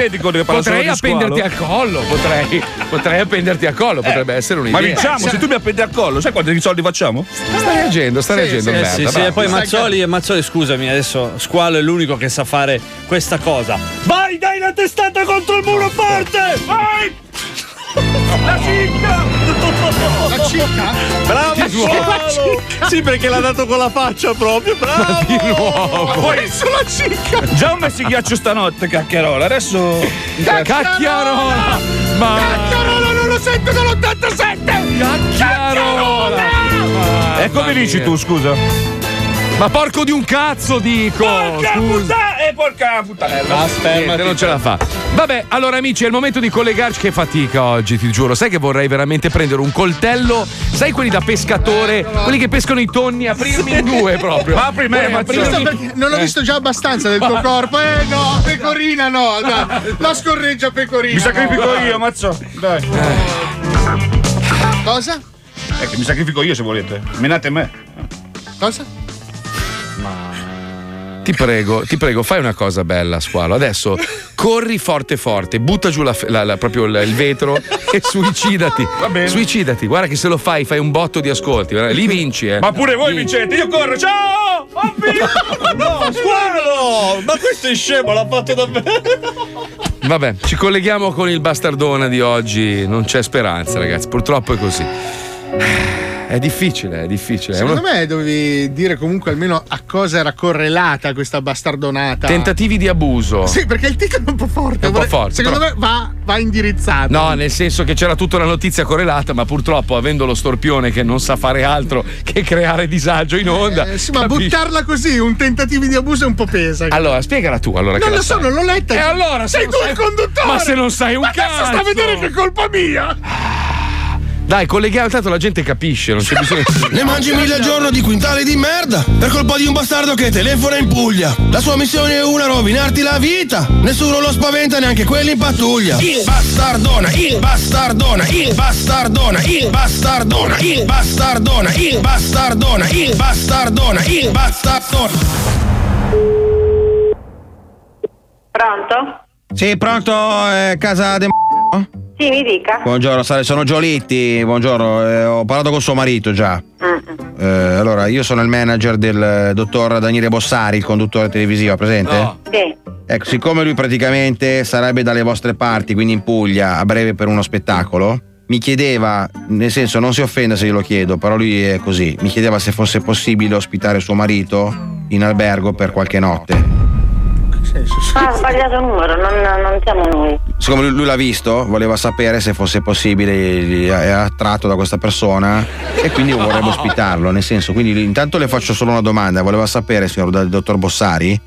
parlo Potrei appenderti al collo, potrei, potrei appenderti al collo, potrebbe essere un'idea. Ma vinciamo, se tu mi appendi al collo, sai quanti soldi facciamo? Stai reagendo, stai reagendo, Eh merda. sì, sì, bravo. e poi Mazzoli, Mazzoli, scusami, adesso Squalo è l'unico che sa fare questa cosa. Vai, dai la testata contro il muro forte! Vai! La cicca! La cicca? Bravo Di nuovo? Sì, perché l'ha dato con la faccia proprio, bravo! Di nuovo! Poi sulla cicca! Già ho messo il ghiaccio stanotte, cacchiarola. Adesso. Cacchiarola! Ma Cacchiarola non lo sento dall'87! Cacchiarola! E Eh, come dici tu, scusa? Ma porco di un cazzo dico! Porca Scusa. puttana! E porca puttanella! Niente, non ce la fa. Vabbè, allora amici, è il momento di collegarci. Che fatica oggi, ti giuro. Sai che vorrei veramente prendere un coltello? Sai quelli da pescatore? Quelli che pescano i tonni, aprirmi in due proprio. Ma apri me, ma non ho Eh. visto già abbastanza del tuo corpo. Eh no, pecorina no. dai. La scorreggia pecorina. Mi sacrifico no. io, mazzo. Dai. Cosa? È che mi sacrifico io se volete. Menate me. Cosa? Ti prego, ti prego, fai una cosa bella, squalo. Adesso corri forte forte, butta giù la- la- la- proprio il, vetro e suicidati. Va bene. Suicidati. Guarda che se lo fai, fai un botto di ascolti. Lì vinci, eh. Ma pure voi Vinci. vincete, io corro, ciao! Ho vinto! No, Squalo! Ma questo è scemo, l'ha fatto davvero! Vabbè, ci colleghiamo con il bastardona di oggi. Non c'è speranza, ragazzi. Purtroppo è così. È difficile, è difficile. Secondo uno- me dovevi dire comunque almeno a cosa era correlata questa bastardonata. Tentativi di abuso. Sì, perché il titolo è un po' forte. È un po' forte, Secondo però- me va, va indirizzato. No, nel senso che c'era tutta una notizia correlata, ma purtroppo avendo lo storpione che non sa fare altro che creare disagio in onda. Eh, sì, ma capisci? buttarla così, un tentativo di abuso è un po' pesa. Allora, spiegala tu allora non la lo so, non l'ho letta. E allora, se sei tu sai- il conduttore. Ma se non sai un ma cazzo cazzo! sta a vedere che è colpa mia. Dai, colleghiamo, tanto la gente capisce, non c'è bisogno Ne mangi mille al giorno di quintali di merda per colpa di un bastardo che telefona in Puglia. La sua missione è una, rovinarti la vita. Nessuno lo spaventa, neanche quelli in pattuglia. Il bastardona, il bastardona, il bastardona, il bastardona, il bastardona, il bastardona, il bastardona, il bastardona. Pronto? Sì, pronto, eh, casa de Sì, mi dica. Buongiorno, sono Giolitti, buongiorno, eh, ho parlato con suo marito già. Eh, allora, io sono il manager del dottor Daniele Bossari, il conduttore televisivo, presente? Sì. Ecco, siccome lui praticamente sarebbe dalle vostre parti, quindi in Puglia, a breve per uno spettacolo, mi chiedeva, nel senso non si offenda se glielo chiedo, però lui è così, mi chiedeva se fosse possibile ospitare suo marito in albergo per qualche notte. Ah, ha sbagliato numero, non, non siamo noi. Siccome lui, lui l'ha visto, voleva sapere se fosse possibile, gli- è attratto da questa persona e quindi vorrebbe ospitarlo, nel senso, quindi intanto le faccio solo una domanda, voleva sapere, signor do- dottor Bossari,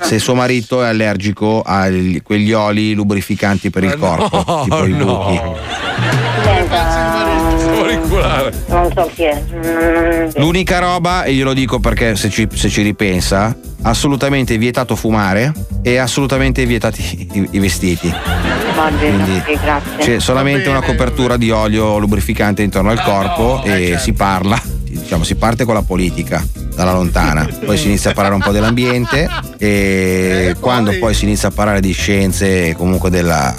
se suo marito è allergico a quegli oli lubrificanti per il corpo, tipo i buchi. Non so chi è. Mm, L'unica roba, e glielo dico perché se ci, se ci ripensa, assolutamente vietato fumare e assolutamente vietati i, i vestiti. Va bene, Quindi sì, grazie. C'è solamente una copertura di olio lubrificante intorno al corpo e si parla, diciamo, si parte con la politica dalla lontana, poi si inizia a parlare un po' dell'ambiente e quando poi si inizia a parlare di scienze e comunque della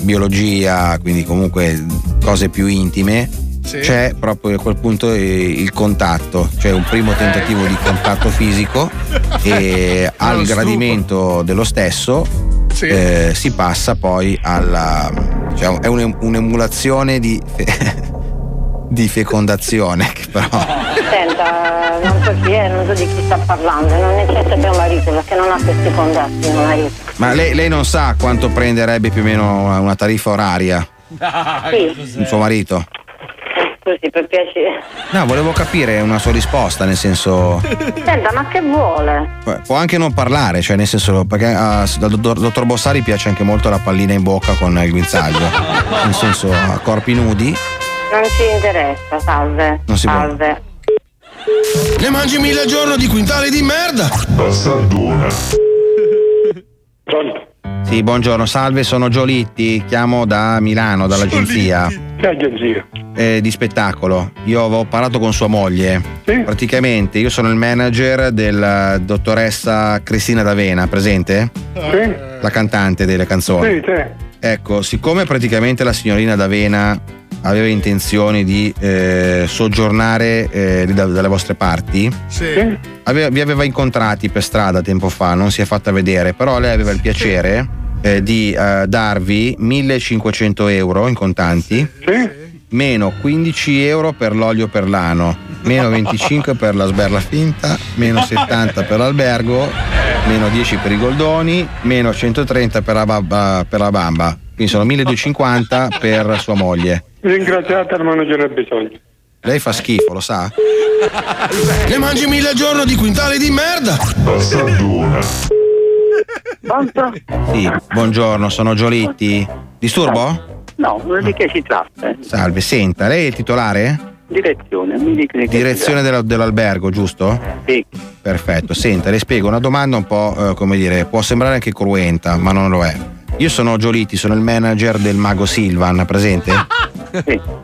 biologia, quindi comunque cose più intime, Sì. c'è proprio a quel punto eh, il contatto, cioè un primo tentativo di contatto fisico e al stupo. gradimento dello stesso Sì. eh, si passa poi alla diciamo, è un- un'emulazione di, di fecondazione che però Senta, non so chi è, non so di chi sta parlando, non è certo mio marito perché non ha questi contatti mio marito. ma lei, lei non sa quanto prenderebbe più o meno una- tariffa oraria Sì, il suo marito così per piacere. no volevo capire una sua risposta nel senso Senta, ma che vuole? può anche non parlare cioè nel senso perché ah, al dottor, dottor Bossari piace anche molto la pallina in bocca con il guinzaglio nel senso a corpi nudi Non ci interessa, salve. Non si può. salve. Ne mangi mille al giorno di quintali di merda. Bastardona. Sì, buongiorno, salve, sono Giolitti, chiamo da Milano, dall'agenzia Che agenzia? eh, di spettacolo. Io avevo parlato con sua moglie. Praticamente io sono il manager della dottoressa Cristina D'Avena, presente? Sì? La cantante delle canzoni. Sì, te. Ecco, siccome praticamente la signorina D'Avena aveva intenzione di eh, soggiornare eh, lì da- dalle vostre parti, Sì. aveva- vi aveva incontrati per strada tempo fa, non si è fatta vedere, però lei aveva il piacere eh, di eh, darvi 1500 euro in contanti, meno 15 euro per l'olio per l'ano, meno 25 per la sberla finta, meno 70 per l'albergo, meno 10 per i goldoni, meno 130 per la, babba- per la bamba. Quindi sono 1250 per sua moglie. Ringraziata, ma non ce n'è bisogno. Lei fa schifo, lo sa? Ne mangi mille al giorno di quintali di merda. Bastardona. Pronto? Sì, buongiorno, sono Giolitti. Disturbo? No, di che si tratta? eh? Salve, senta, lei è il titolare? Direzione, mi dica di che Direzione della- dell'albergo, giusto? Sì. Perfetto, senta, le spiego una domanda un po', eh, come dire, può sembrare anche cruenta, ma non lo è. Io sono Giolitti, sono il manager del mago Silvan, presente?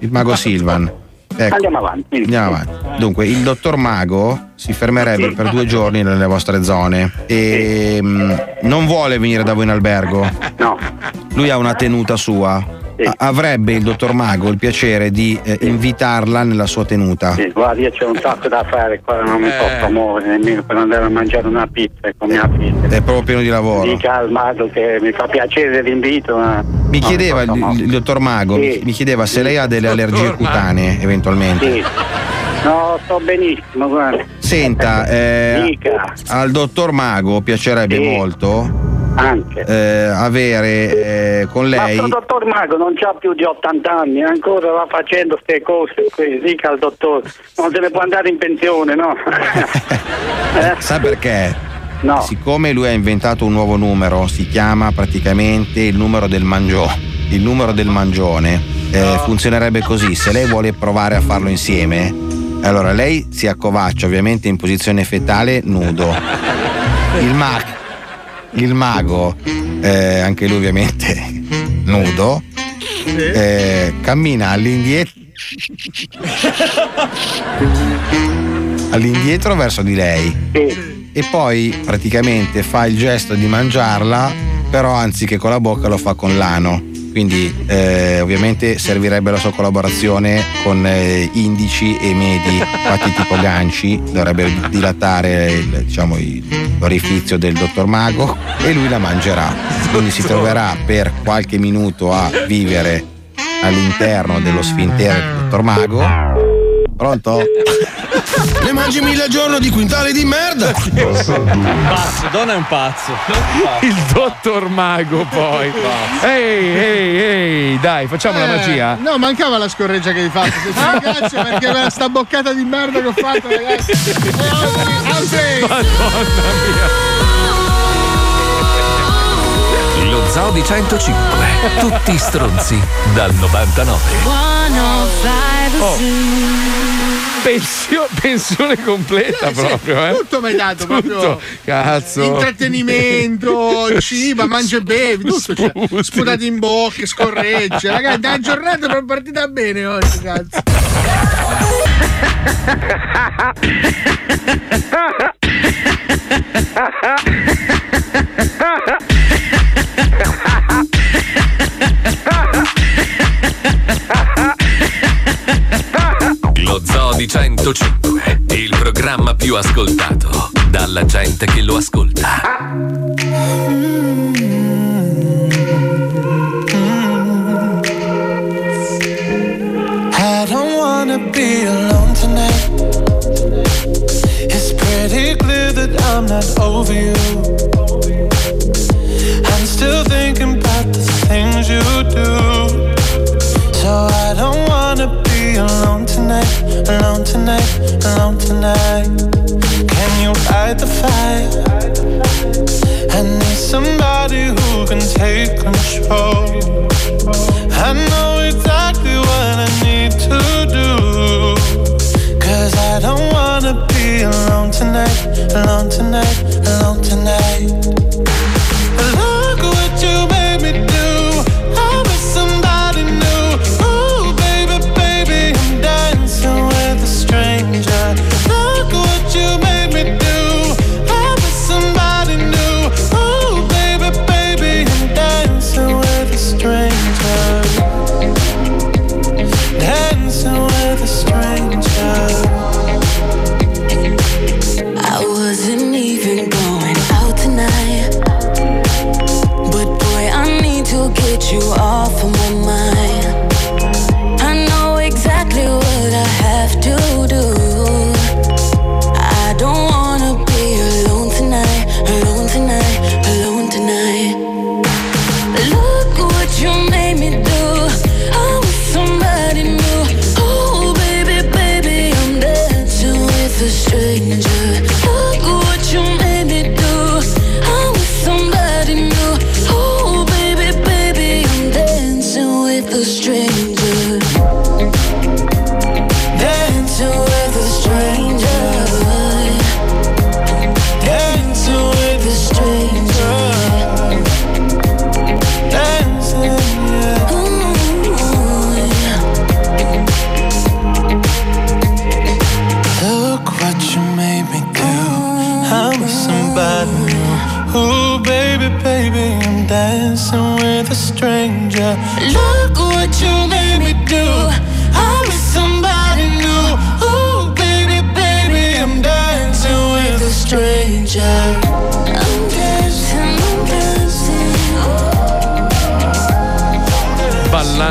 Il mago Silvan. Ecco. Andiamo avanti. Andiamo avanti. Dunque, il dottor Mago si fermerebbe per due giorni nelle vostre zone e mm, non vuole venire da voi in albergo. No. Lui ha una tenuta sua. A- avrebbe il dottor Mago il piacere di eh, invitarla nella sua tenuta. Sì, guarda, io c'ho un sacco da fare qua, non mi Eh. posso muovere nemmeno per andare a mangiare una pizza con mia figlia. È proprio pieno di lavoro. Dica al mago che mi fa piacere l'invito, ma. Mi non chiedeva il, posso muovere. il dottor Mago, mi- mi chiedeva se lei ha delle allergie cutanee eventualmente. Sì. No, sto benissimo, guarda. Senta, eh, Dica. al dottor Mago piacerebbe Sì. molto. Eh, avere eh, con Ma lei. sto dottor Mago non c'ha più di 80 anni, ancora va facendo queste cose qui, dica al dottore, non se ne può andare in pensione, no? Sa perché? No. Siccome lui ha inventato un nuovo numero, si chiama praticamente il numero del mangione. Il numero del mangione. eh, funzionerebbe così: se lei vuole provare a farlo insieme, allora lei si accovaccia ovviamente in posizione fetale nudo. Il, ma- il mago, eh, anche lui ovviamente nudo, eh, cammina all'indietro. all'indietro verso di lei e poi praticamente fa il gesto di mangiarla però anziché con la bocca lo fa con l'ano quindi eh, ovviamente servirebbe la sua collaborazione con eh, indici e medi fatti tipo ganci. Dovrebbe dilatare il, diciamo, l'orifizio del dottor mago e lui la mangerà. Quindi si troverà per qualche minuto a vivere all'interno dello sfintere del dottor mago. Pronto? Ne mangi mille al giorno di quintali di merda! Pazzo, Donna è un pazzo. Il dottor Mago poi. Ehi, ehi, ehi, dai, facciamo la Eh, magia. No, mancava la scorreggia che hai fatto. Se ci ragazzi, perché quella sta boccata di merda che ho fatto, ragazzi. Eh, altri, altri. Lo Zoo di 105. Tutti stronzi dal 99. Oh. Pensio- pensione completa Sì, proprio, eh. Tutto mi hai dato, proprio. Tutto. Cazzo. Intrattenimento, cibo, mangia e bevi, tutto. Cioè, sputati in bocca, scorregge. Ragazzi, la giornata è partita bene oggi, cazzo. di 105. Il programma più ascoltato dalla gente che lo ascolta. I don't wanna be alone tonight. It's pretty clear that I'm not over you. I'm still thinking about the things you do. So I don't wanna be alone tonight, alone tonight, alone tonight. Can you fight the fire? I need somebody who can take control. I know exactly what I need to do. Cause I don't wanna be alone tonight, alone tonight, alone tonight.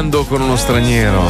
Ballando con uno straniero.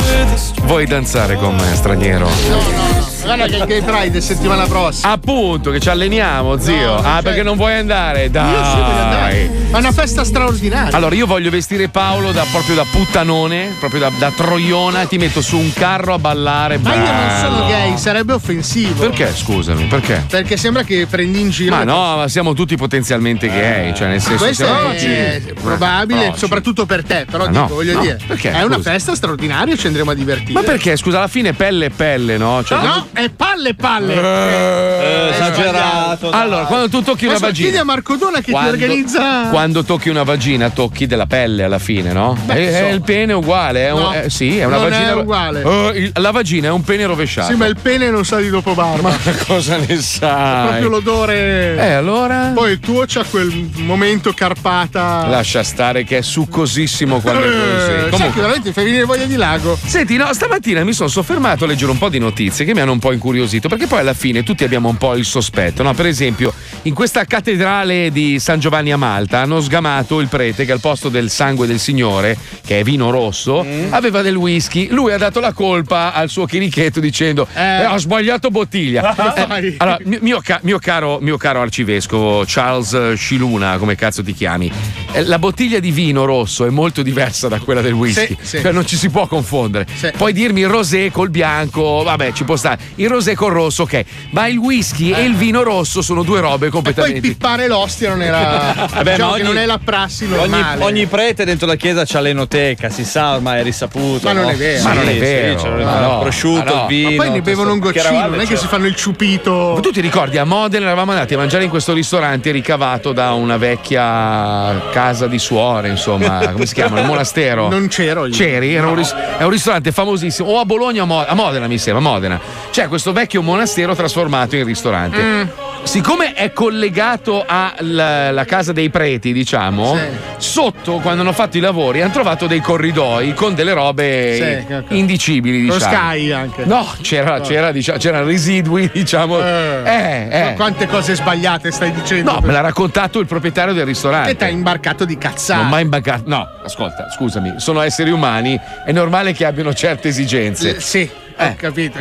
Vuoi danzare con me, straniero? Guarda che il Gay Pride è settimana prossima. Appunto, che ci alleniamo, zio. non ah, c'è. perché non vuoi andare? Dai. Io sì voglio andare. È una festa straordinaria. Allora, io voglio vestire Paolo da, proprio da puttanone, proprio da, da troiona, ti metto su un carro a ballare. Ma io non sono bello. gay, sarebbe offensivo. Perché, scusami, perché? Perché sembra che prendi in giro. Ma no, ma siamo tutti potenzialmente gay, cioè nel senso Questo è, tutti- è probabile, No, soprattutto per te, però dico, no, voglio no, dire, perché? è una Scusa. festa straordinaria, ci andremo a divertire. Ma perché, scusa, alla fine pelle e pelle, no? Cioè, No, è palle palle. Eh, esagerato. Allora, quando tu tocchi una vagina. chiedi a Marco Dona che Quando- ti organizza. Quando tocchi una vagina, tocchi della pelle alla fine, no? Beh, E- e insomma. il pene è uguale. È un- No, eh, sì, è una non è vagina. uguale. Eh, il- la vagina è un pene rovesciato. Sì, ma il pene non sa di dopo barba. Ma cosa ne sai? Proprio l'odore. Eh, allora? Poi il tuo c'ha quel momento carpata. Lascia stare che è succosissimo quando è Eh, così. sai che Comunque. veramente fai venire voglia di lago. Senti, no, stamattina mi sono soffermato a leggere un po' di notizie che mi hanno un po' incuriosito, perché poi alla fine tutti abbiamo un po' il sospetto, no? Per esempio, in questa cattedrale di San Giovanni a Malta hanno sgamato il prete che al posto del sangue del Signore, che è vino rosso, aveva del whisky. Lui ha dato la colpa al suo chirichetto dicendo: "Eh, Ho sbagliato bottiglia. Eh, allora, mio, mio ca- mio caro, mio caro arcivescovo Charles eh, Sciluna, come cazzo ti chiami? eh, La bottiglia di vino rosso è molto diversa da quella del whisky. Sì, sì. Cioè, non ci si può confondere. Puoi dirmi il rosé col bianco, vabbè, ci può stare. Il rosé col rosso, ok. Ma il whisky e il vino rosso sono due robe Poi completamente. pippare l'ostia non era. Vabbè, diciamo ma che ogni- non è la prassi Ogni, normale. ogni prete dentro la chiesa c'ha l'enoteca, si sa ormai è risaputo. Ma non no? è vero. Sì, Ma non è sì, vero. c'è Ma no, il prosciutto, ma no. il vino. Ma poi ne bevono un goccino, non è che si fanno il ciupito. Ma tu ti ricordi a Modena eravamo andati a mangiare in questo ristorante ricavato da una vecchia casa di suore, insomma, come si chiama? Il monastero. Non c'ero io. C'eri? Era un ris- è un ristorante famosissimo, o a Bologna o a, Mo- a Modena, mi sembra, a Modena. C'è questo vecchio monastero trasformato in ristorante. Mm. Siccome è collegato alla casa dei preti, diciamo, sotto quando hanno fatto i lavori hanno trovato dei corridoi con delle robe Sì, ok. indicibili, Con diciamo. Sky anche. No, c'era, No. c'era, diciamo, c'erano residui, diciamo. Eh, eh. Quante cose sbagliate stai dicendo? No, me l'ha raccontato il proprietario del ristorante. Che t'ha imbarcato di cazzate. Non mai imbaccato. No, ascolta, scusami, sono esseri umani, è normale che abbiano certe esigenze. Eh, Sì, ho capito.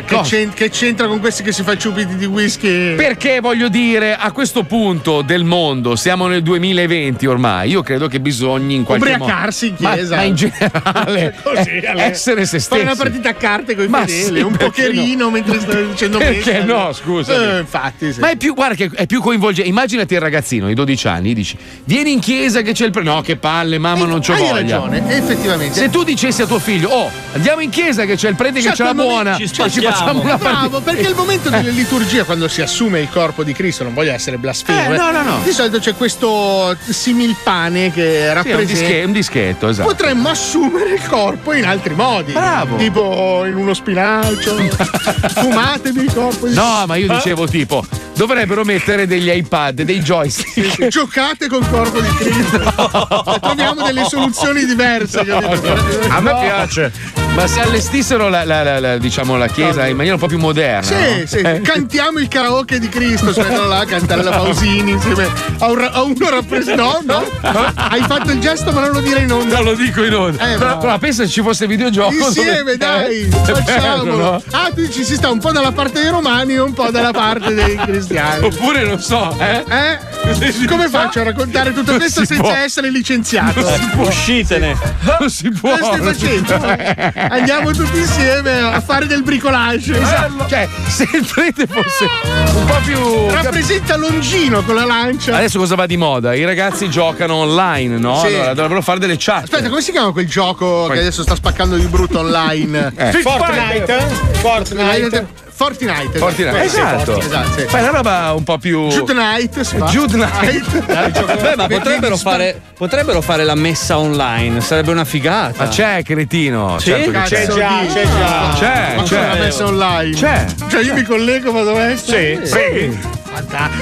Che, c'entra con questi che si fa ciupiti di whisky? Perché voglio dire, a questo punto del mondo, siamo nel 2020 ormai, io credo che bisogni in qualche modo. Ubriacarsi in Ma- chiesa. Ma, in generale, Così, eh, essere se Fare stessi. una partita a carte con i Ma fedeli, sì, un pocherino mentre stai dicendo Perché messa. no, scusami. Eh, infatti, sì. Ma è più, guarda che è più coinvolgente. Immaginati il ragazzino di 12 anni, dici: Vieni in chiesa che c'è il pre. No, che palle, mamma, non c'ho Hai voglia. ragione, effettivamente. Se tu dicessi a tuo figlio, oh, andiamo in chiesa che c'è il prete che ce l'ha quel buona, ci cioè, ci facciamo una partita. Bravo, perché il momento della liturgia, quando si assume il corpo di Cristo, non voglio essere blasfemo. Eh, no, no, no. Di solito c'è questo similpane che Sì, è un, rappresenta. dische- un dischetto, esatto. Potremmo assumere il corpo in altri modi. Bravo. Tipo in uno spinacio. Fumatevi il corpo di No, ma io dicevo tipo, dovrebbero mettere degli iPad, dei joystick. Giocate col corpo di Cristo. Troviamo delle soluzioni diverse. capito? A me No. piace. Ma se allestissero la, la- la- la- diciamo, la chiesa in maniera un po' più moderna. Sì, no? sì, Eh. cantiamo il karaoke di Cristo, mettono là a cantare la Pausini insieme a, un a uno rappresentato. No, no, hai fatto il gesto, ma non lo direi in onda. Non lo dico in onda. Eh, però, però pensa se ci fosse videogioco. Insieme, dove- dai, Eh, è facciamolo. bello, no? Ah, tu dici si sta un po' dalla parte dei romani e un po' dalla parte dei cristiani. Oppure non so, eh? Eh? Come faccio a raccontare tutto questo si senza può. essere licenziato? Uscitene. Non si può. Cosa stai non si facendo? Andiamo tutti insieme a fare del bricolage. Esatto. Cioè, se il prete fosse un po' più. Rappresenta Longino con la lancia. Adesso cosa va di moda? I ragazzi giocano online, no? Sì. Allora dovrebbero fare delle chat. Aspetta, come si chiama quel gioco che adesso sta spaccando di brutto online? Eh. Fortnite? Fortnite. Fortnite. Fortnite. Esatto. Esatto, sì. Fai una roba un po' più. Jude Knight. Jude Knight. Beh, ma potrebbero fare, potrebbero fare la messa online, sarebbe una figata. Ma c'è, cretino. Sì? Certo c'è. Cazzo di- c'è già. C'è, Ma c'è. la messa online? C'è. Cioè io mi collego, vado a Sì. Sì.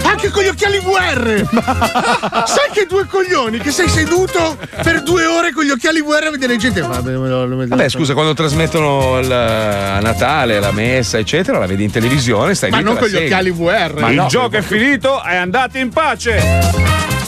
Anche con gli occhiali VR! Sai che due coglioni che sei seduto per due ore con gli occhiali VR a vedere gente. Vabbè, lo- me lo- Vabbè, scusa, quando trasmettono il, a Natale la messa, eccetera, la vedi in televisione, stai Ma lì. non con gli segui. occhiali VR. Ma Il no. gioco è finito, è andato in pace.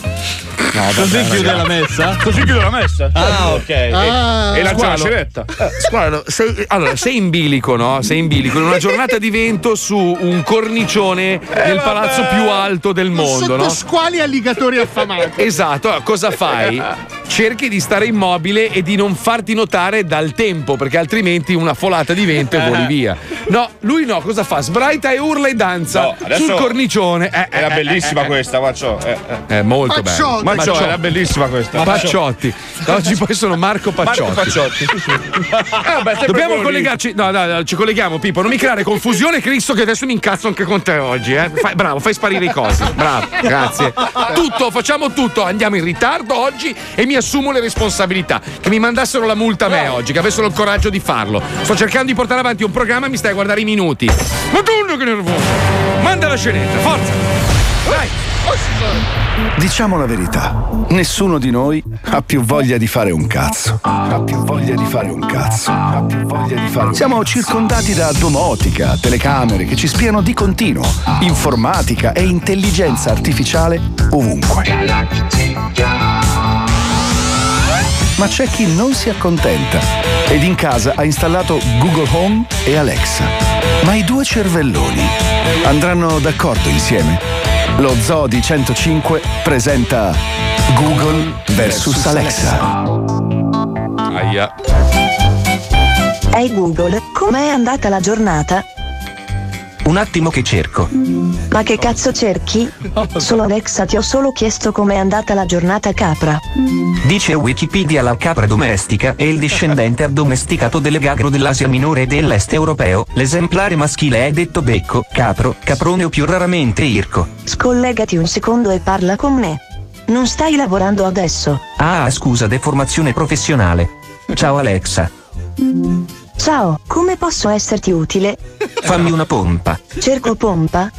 Così chiude la messa? Così chiude la messa? Ah, ok. E- Ah. e lancia la Squalo. scenetta. Squalo, sei, allora, sei in bilico, no? Sei in bilico in una giornata di vento su un cornicione nel palazzo più alto del mondo, Sotto no? squali alligatori affamati. Esatto, allora, cosa fai? Cerchi di stare immobile e di non farti notare dal tempo, perché altrimenti una folata di vento e voli via. No, lui no, cosa fa? Sbraita e urla e danza No, sul cornicione. Eh, Era eh, bellissima eh, eh, questa, Maccio. Eh, eh. È molto Pacciotti. bello. Maccio, era bellissima questa. Pacciotti. Oggi poi sono Marco Pacciotti. Marco Pacciotti. Ah, beh, Dobbiamo lì. collegarci. No, no, no, ci colleghiamo, Pippo. Non mi creare confusione, Cristo, che adesso mi incazzo anche con te oggi. Eh. Fai- bravo, fai sparire i cosi. Bravo, grazie. Tutto, facciamo tutto. Andiamo in ritardo oggi e mi assumo le responsabilità. Che mi mandassero la multa a me oggi, che avessero il coraggio di farlo. Sto cercando di portare avanti un programma e mi stai a guardare i minuti. Madonna, che nervoso! Manda la scenetta, forza! Dai! Diciamo la verità, nessuno di noi ha più voglia di fare un cazzo. Ha più voglia di fare un cazzo. Ha più voglia di fare un Siamo circondati da domotica, telecamere che ci spiano di continuo, informatica e intelligenza artificiale ovunque. Ma c'è chi non si accontenta ed in casa ha installato Google Home e Alexa. Ma i due cervelloni andranno d'accordo insieme? Lo Zoo di 105 presenta Google vs Alexa. Aia. Ehi Google, com'è andata la giornata? Un attimo che cerco. Ma che cazzo cerchi? Solo Alexa ti ho solo chiesto com'è andata la giornata capra. Dice Wikipedia la capra domestica è il discendente addomesticato dell'egagro dell'Asia minore e dell'est europeo. L'esemplare maschile è detto becco, capro, caprone o più raramente irco. Scollegati un secondo e parla con me. Non stai lavorando adesso. Ah, scusa, deformazione professionale. Ciao Alexa, Ciao, come posso esserti utile? Fammi una pompa. Cerco pompa.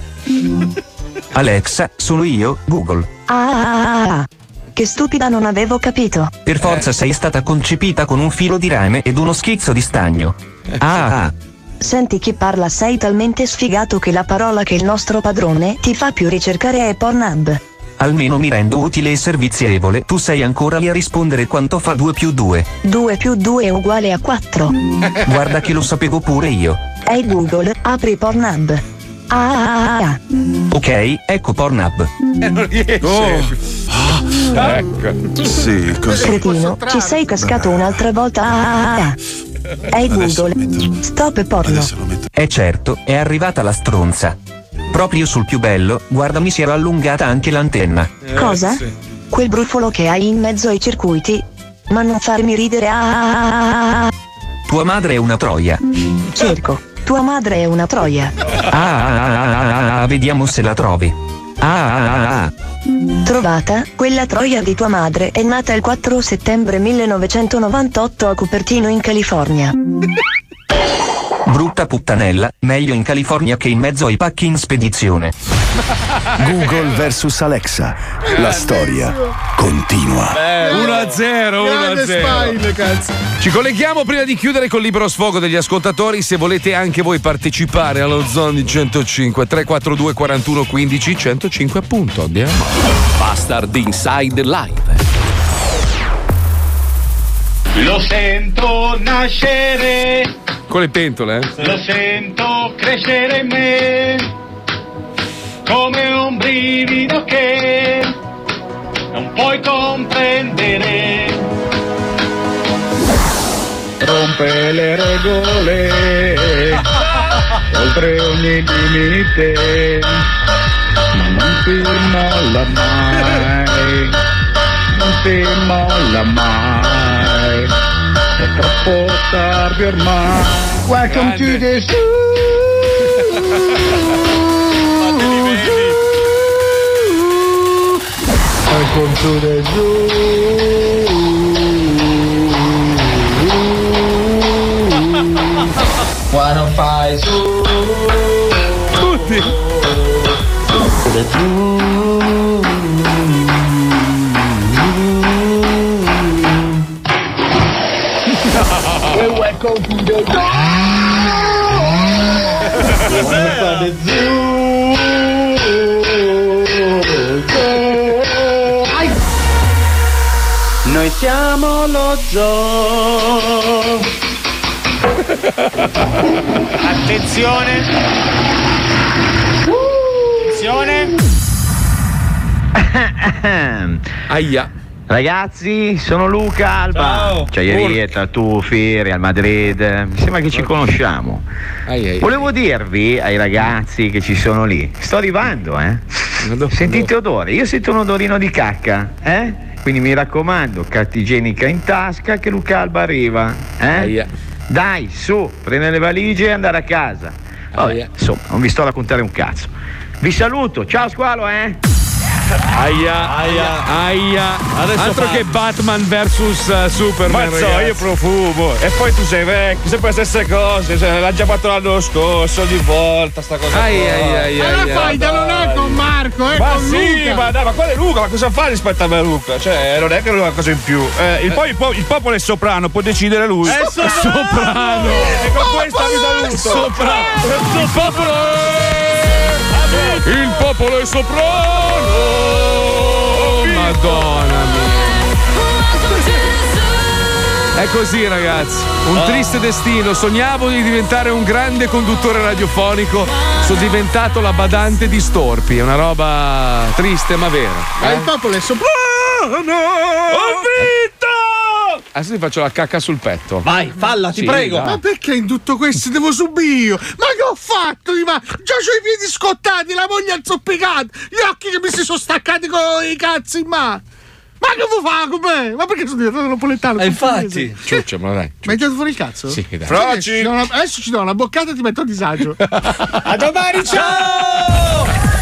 Alexa, sono io, Google. Ah, ah, ah, ah. Che stupida non avevo capito. Per forza sei stata concepita con un filo di rame ed uno schizzo di stagno. Ah, ah, Senti chi parla sei talmente sfigato che la parola che il nostro padrone ti fa più ricercare è Pornhub. Almeno mi rendo utile e servizievole. Tu sei ancora lì a rispondere quanto fa 2 più 2. 2 più 2 è uguale a 4. Guarda che lo sapevo pure io. Ehi Google, apri Pornhub. Ah, ah, ah, ah. Ok, ecco Pornhub. non riesce. Ecco. Sì, Cretino, ci sei cascato un'altra volta. Ah, ah, ah. Ehi Google, stop porno. Eh certo, è arrivata la stronza. Proprio sul più bello, guarda mi si era allungata anche l'antenna. Cosa? Quel brufolo che hai in mezzo ai circuiti? Ma non farmi ridere. Ah, ah, ah, ah. Tua madre è una troia. Cerco, tua madre è una troia. Ah, ah, ah, ah, ah, ah, vediamo se la trovi. Ah, ah, ah, ah. Trovata, quella troia di tua madre è nata il 4 settembre 1998 a Cupertino in California. Brutta puttanella, meglio in California che in mezzo ai pacchi in spedizione. Google vs Alexa. La storia continua. 1-0, Grande 1-0. spine, cazzo. Ci colleghiamo prima di chiudere col libero sfogo degli ascoltatori. Se volete anche voi partecipare allo Zone di 105 342 41 15 105 appunto. Andiamo. Bastard Inside Live. Lo sento nascere, Con le pentole, eh? lo sento crescere in me, come un brivido che non puoi comprendere. Rompe le regole, oltre ogni limite, ma non si molla mai, non si molla mai, troppo tardi ormai. Welcome to the Welcome to the zoo. Wanna fly zoo. Tutti. The zoo. Fly the zoo. Siamo lo zoo. Attenzione. Attenzione. Aia. Ragazzi, sono Luca Alba. Ciao. Acciaierie, Tartufi, Real Madrid. Mi sembra che ci conosciamo. Volevo dirvi ai ragazzi che ci sono lì, sto arrivando, eh? Sentite odore? Io sento un odorino di cacca, eh? Quindi mi raccomando, carta igienica in tasca che Luca Alba arriva, eh? Dai, su, prendere le valigie e andare a casa. Vabbè, insomma, non vi sto a raccontare un cazzo. Vi saluto, ciao squalo, eh? Aia, aia, aia. Adesso Altro fa- che Batman versus uh, Superman. Ma so, ragazzi. io profumo. E poi tu sei vecchio, sempre le stesse cose. Cioè, l'ha già fatto l'anno scorso, ogni volta sta cosa. Ai, qua. ai, ai, Ma la faida non è con Marco, è Ma con sì, Luca. ma, dai, ma quale Luca? Ma cosa fa rispetto a me Luca? Cioè, non è che lui ha una cosa in più. Eh, il, poi il, po- il popolo è soprano, può decidere lui. È soprano! E con questa vi saluto. Soprano! Il popolo. Il popolo è soprano! Madonna mia! È così ragazzi, un Ah. triste destino. Sognavo di diventare un grande conduttore radiofonico, sono diventato la badante di Storpi. È una roba triste ma vera. Ma eh? il popolo è sopra. Ho vinto! Adesso ti faccio la cacca sul petto. Vai, falla, ti Sì, prego. dai. Ma perché in tutto questo devo subire io? Ma che ho fatto? Ma già ho i piedi scottati, la moglie azzoppicata, gli occhi che mi si sono staccati con i cazzi in mano. Ma che vuoi fare con me? Ma perché sono diventato napoletano? Eh, infatti. pugliese? Ciucciamolo, dai. Ma hai tirato fuori il cazzo? Sì, dai. Sai che ci do una- adesso ci do una boccata e ti metto a disagio. A domani, ciao!